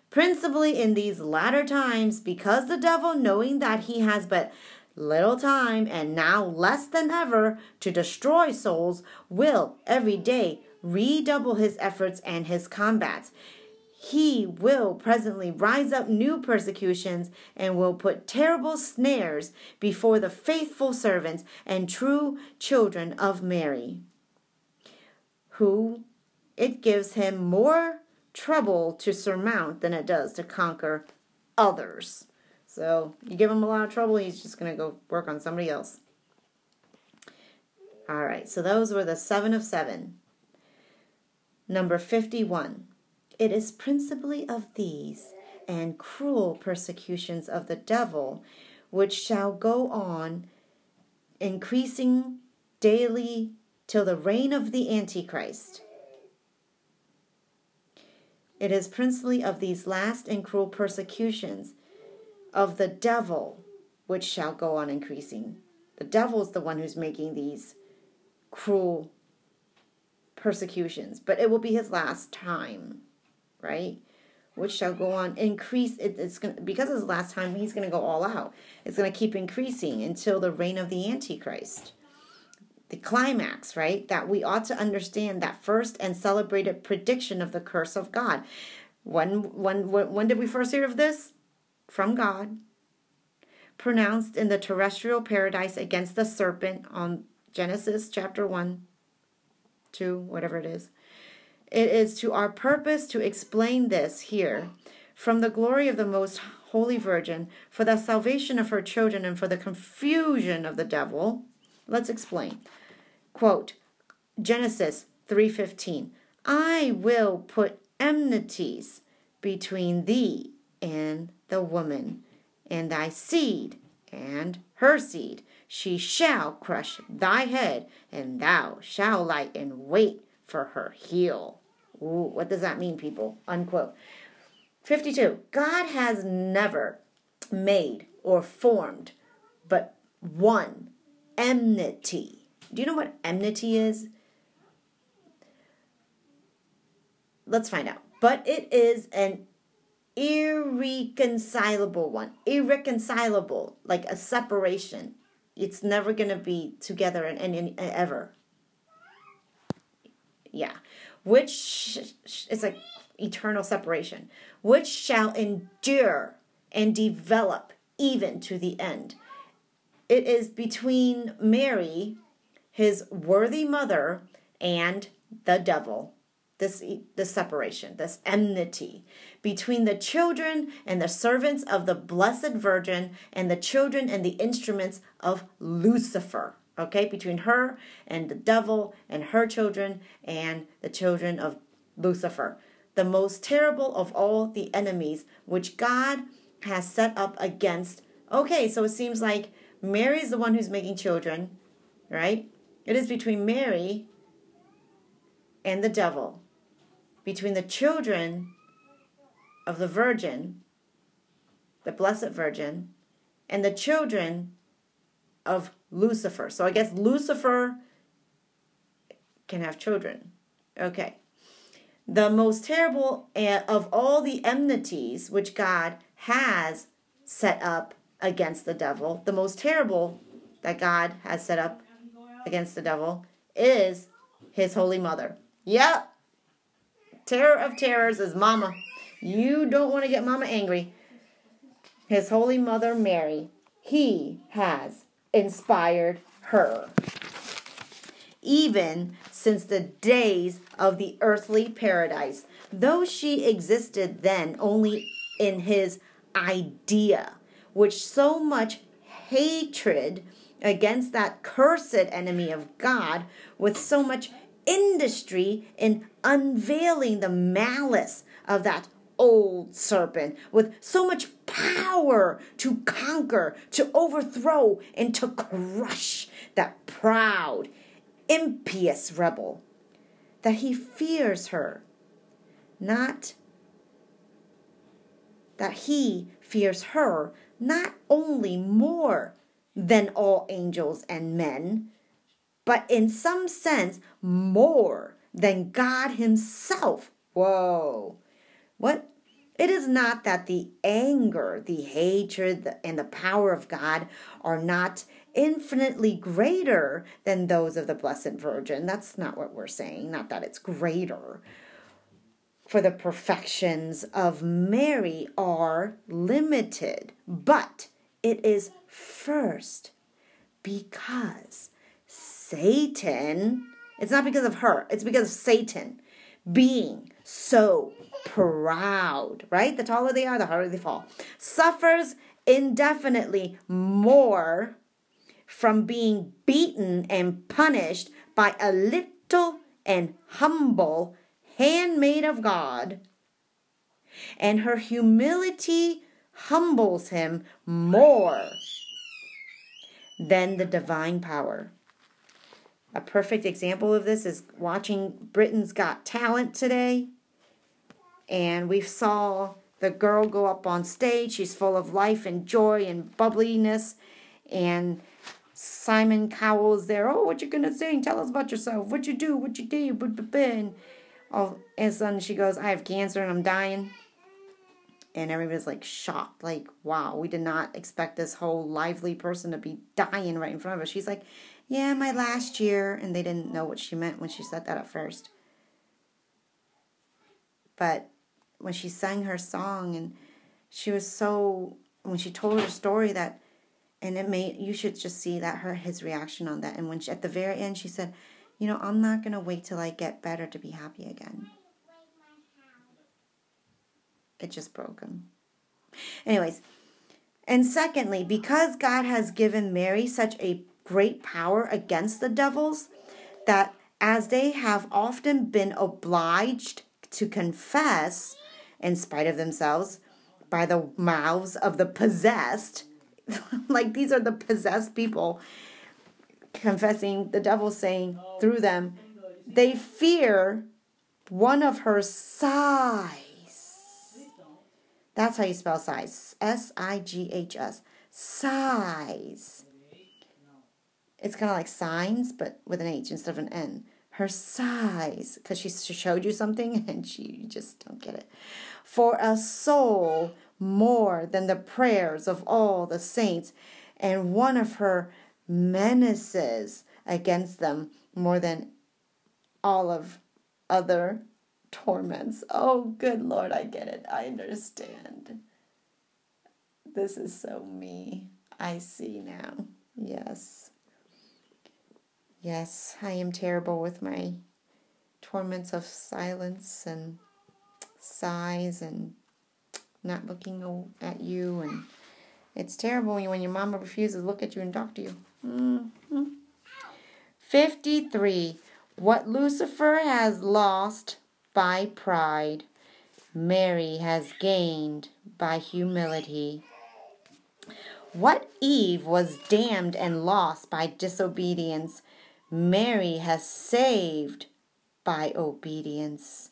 Principally in these latter times, because the devil, knowing that he has but little time and now less than ever to destroy souls, will every day redouble his efforts and his combats. He will presently rise up new persecutions and will put terrible snares before the faithful servants and true children of Mary, who it gives him more trouble to surmount than it does to conquer others. So you give him a lot of trouble, he's just going to go work on somebody else. All right, so those were the seven of seven. Number 51. It is principally of these and cruel persecutions of the devil which shall go on increasing daily till the reign of the Antichrist. It is principally of these last and cruel persecutions of the devil, which shall go on increasing. The devil is the one who's making these cruel persecutions, but it will be his last time, right? Which shall go on increase. It, it's gonna, because it's his last time. He's going to go all out. It's going to keep increasing until the reign of the Antichrist. The climax, right? That we ought to understand that first and celebrated prediction of the curse of God. When when when, when did we first hear of this? from God, pronounced in the terrestrial paradise against the serpent on Genesis chapter 1, 2, whatever it is. It is to our purpose to explain this here from the glory of the most holy virgin for the salvation of her children and for the confusion of the devil. Let's explain. Quote Genesis 3:15 I will put enmities between thee and the woman and thy seed and her seed she shall crush thy head and thou shalt lie in wait for her heel Ooh, what does that mean people unquote 52 god has never made or formed but one enmity do you know what enmity is let's find out. But it is an irreconcilable one. Irreconcilable, like a separation. It's never going to be together and, ever. Yeah. Which is like eternal separation, which shall endure and develop even to the end. It is between Mary, his worthy mother, and the devil this this separation, this enmity between the children and the servants of the Blessed Virgin and the children and the instruments of Lucifer. Okay, between her and the devil and her children and the children of Lucifer, the most terrible of all the enemies which God has set up against. Okay, so it seems like Mary is the one who's making children, right? It is between Mary and the devil between the children of the Virgin, the Blessed Virgin, and the children of Lucifer. So I guess Lucifer can have children. Okay. The most terrible eh, of all the enmities which God has set up against the devil, the most terrible that God has set up against the devil is his holy mother. Yep. Terror of terrors is Mama. You don't want to get Mama angry. His Holy Mother Mary, he has inspired her. Even since the days of the earthly paradise, though she existed then only in his idea, which so much hatred against that cursed enemy of God, with so much industry in unveiling the malice of that old serpent with so much power to conquer, to overthrow, and to crush that proud, impious rebel, that he fears her. Not that he fears her not only more than all angels and men, but in some sense more than God Himself. Whoa. What? It is not that the anger, the hatred, and the power of God are not infinitely greater than those of the Blessed Virgin. That's not what we're saying, not that it's greater. For the perfections of Mary are limited, but it is first because Satan, it's not because of her, it's because of Satan being so proud, right? The taller they are, the harder they fall. Suffers indefinitely more from being beaten and punished by a little and humble handmaid of God. And her humility humbles him more than the divine power. A perfect example of this is watching Britain's Got Talent today. And we saw the girl go up on stage. She's full of life and joy and bubbliness. And Simon Cowell's there. Oh, what you gonna sing? Tell us about yourself. What you do? What you do? And all and sudden she goes, I have cancer and I'm dying. And everybody's like shocked, like, wow, we did not expect this whole lively person to be dying right in front of us. She's like, yeah, my last year. And they didn't know what she meant when she said that at first. But when she sang her song and she was so, when she told her story that, and it made, you should just see that her, his reaction on that. And when she, at the very end, she said, you know, I'm not going to wait till I get better to be happy again. It just broke him. Anyways, and secondly, because God has given Mary such a great power against the devils, that as they have often been obliged to confess, in spite of themselves, by the mouths of the possessed, like these are the possessed people confessing, the devil saying through them, they fear one of her sighs. That's how you spell sighs. S I G H S. Sighs. It's kind of like signs, but with an H instead of an N. Her sighs, because she showed you something and she just don't get it. For a soul more than the prayers of all the saints, and one of her menaces against them more than all of other torments. Oh, good Lord, I get it. I understand. This is so me. I see now. Yes. Yes, I am terrible with my torments of silence and sighs and not looking at you and it's terrible when your mama refuses to look at you and talk to you. Mm-hmm. 53. What Lucifer has lost by pride, Mary has gained by humility. What Eve was damned and lost by disobedience, Mary has saved by obedience.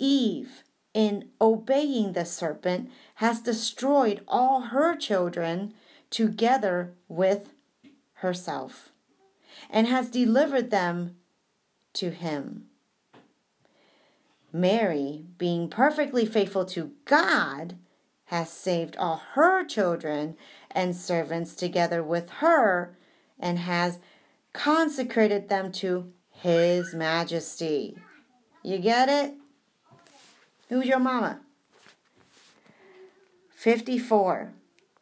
Eve, in obeying the serpent, has destroyed all her children together with herself and has delivered them to him. Mary, being perfectly faithful to God, has saved all her children and servants together with her and has consecrated them to his majesty. You get it? Who's your mama? 54.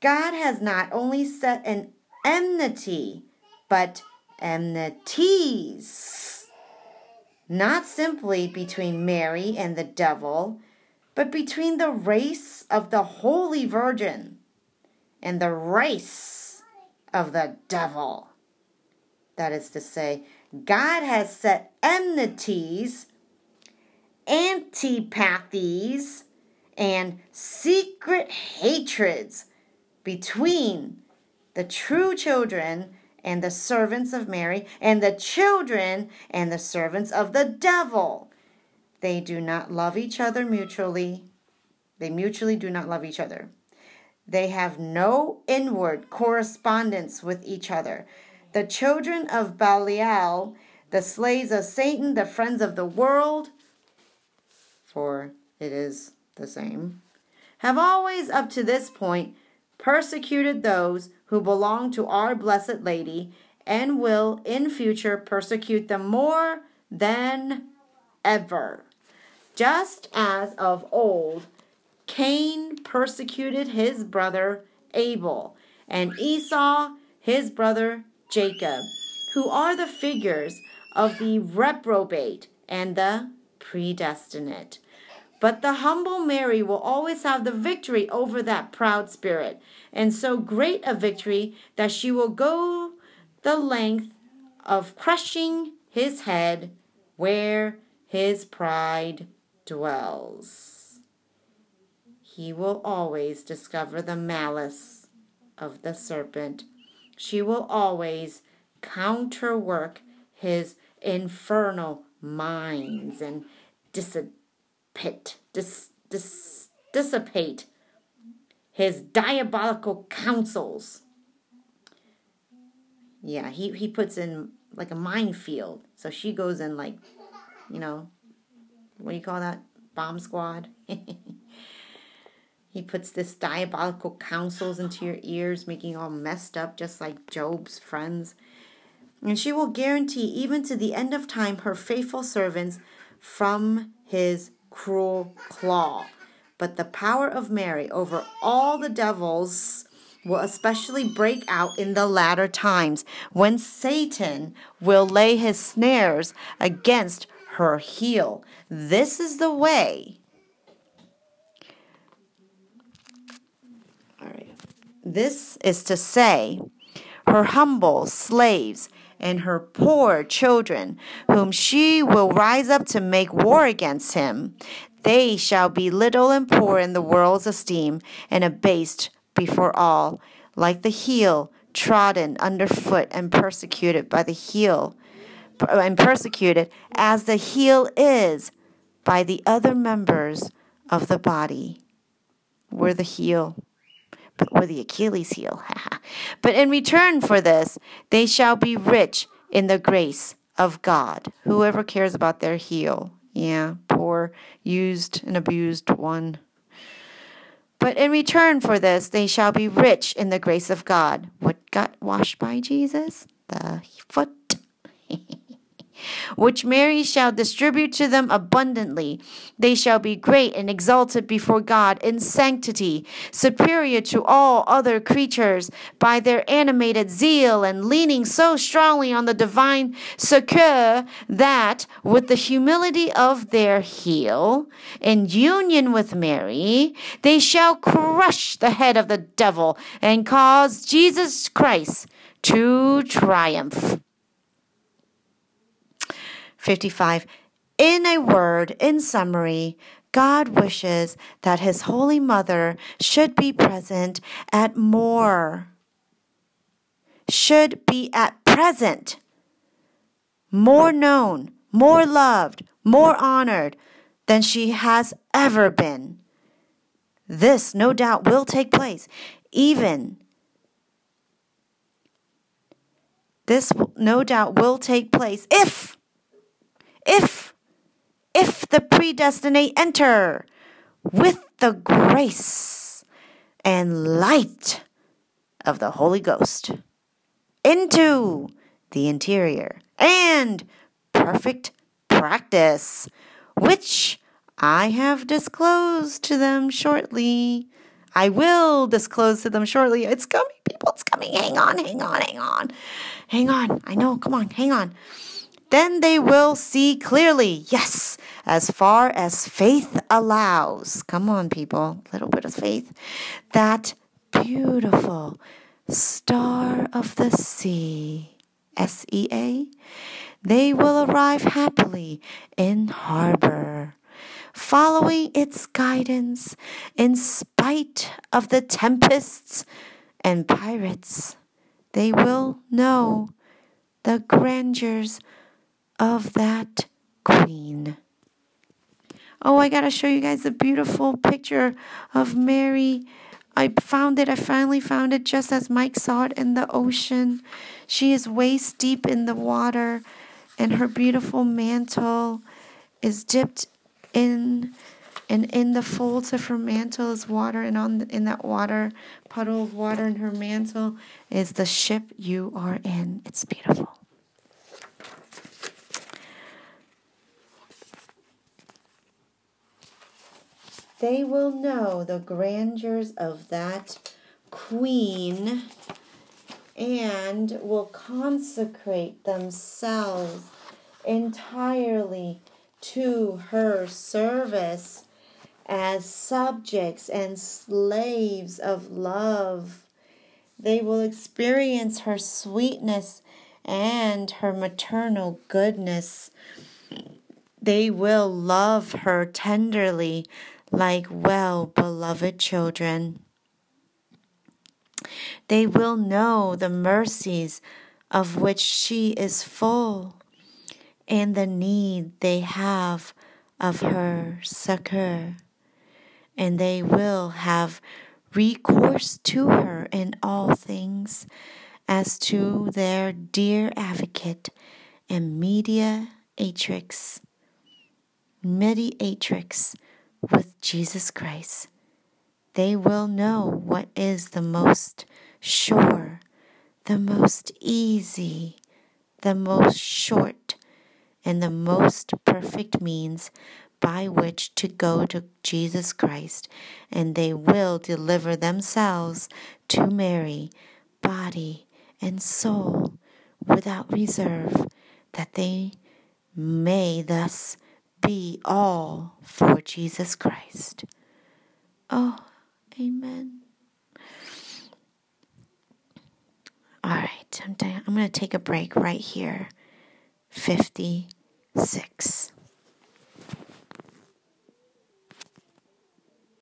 God has not only set an enmity, but enmities. Not simply between Mary and the devil, but between the race of the Holy Virgin and the race of the devil. That is to say, God has set enmities, antipathies, and secret hatreds between the true children and the servants of Mary, and the children and the servants of the devil. They do not love each other mutually. They mutually do not love each other. They have no inward correspondence with each other. The children of Belial, the slaves of Satan, the friends of the world, for it is the same, have always up to this point persecuted those who belong to our Blessed Lady and will in future persecute them more than ever. Just as of old, Cain persecuted his brother Abel, and Esau his brother Jacob, who are the figures of the reprobate and the predestinate. But the humble Mary will always have the victory over that proud spirit, and so great a victory that she will go the length of crushing his head where his pride dwells. He will always discover the malice of the serpent. She will always counterwork his infernal minds and disabilities dissipate, dis, dis, dissipate his diabolical counsels. Yeah, he, he puts in like a minefield. So she goes in like, you know, what do you call that? Bomb squad. he puts this diabolical counsels into your ears, making you all messed up, just like Job's friends. And she will guarantee, even to the end of time, her faithful servants from his cruel claw. But the power of Mary over all the devils will especially break out in the latter times when Satan will lay his snares against her heel. This is the way. This is to say, her humble slaves and her poor children, whom she will rise up to make war against him. They shall be little and poor in the world's esteem, and abased before all, like the heel trodden underfoot and persecuted by the heel, and persecuted as the heel is by the other members of the body. We're the heel, we're the Achilles heel. but in return for this, they shall be rich in the grace of God. Whoever cares about their heel. Yeah, poor, used, and abused one. But in return for this, they shall be rich in the grace of God. What got washed by Jesus? The foot. Which Mary shall distribute to them abundantly. They shall be great and exalted before God in sanctity, superior to all other creatures by their animated zeal and leaning so strongly on the divine succor that, with the humility of their heel, in union with Mary, they shall crush the head of the devil and cause Jesus Christ to triumph. 55. In a word, in summary, God wishes that His Holy Mother should be present at more, should be at present, more known, more loved, more honored than she has ever been. This, no doubt, will take place, even this, no doubt, will take place if if if the predestinate enter with the grace and light of the Holy Ghost into the interior and perfect practice, which I have disclosed to them shortly. I will disclose to them shortly. It's coming, people. It's coming. Hang on, hang on, hang on. Hang on. I know. Come on, hang on. Then they will see clearly, yes, as far as faith allows. Come on, people, a little bit of faith. That beautiful star of the sea, S E A, they will arrive happily in harbor, following its guidance in spite of the tempests and pirates. They will know the grandeurs of that queen. Oh, I got to show you guys a beautiful picture of Mary. I found it. I finally found it just as Mike saw it in the ocean. She is waist deep in the water, and her beautiful mantle is dipped in and in the folds of her mantle is water and on the, in that water puddle of water in her mantle is the ship you are in it's beautiful they will know the grandeurs of that queen and will consecrate themselves entirely to her service as subjects and slaves of love. They will experience her sweetness and her maternal goodness. They will love her tenderly like well beloved children. They will know the mercies of which she is full and the need they have of her succor, and they will have recourse to her in all things as to their dear advocate and mediatrix, mediatrix with Jesus Christ, they will know what is the most sure, the most easy, the most short, and the most perfect means by which to go to Jesus Christ, and they will deliver themselves to Mary, body and soul, without reserve, that they may thus be all for Jesus Christ. Oh, amen. All right, I'm, I'm going to take a break right here. 56.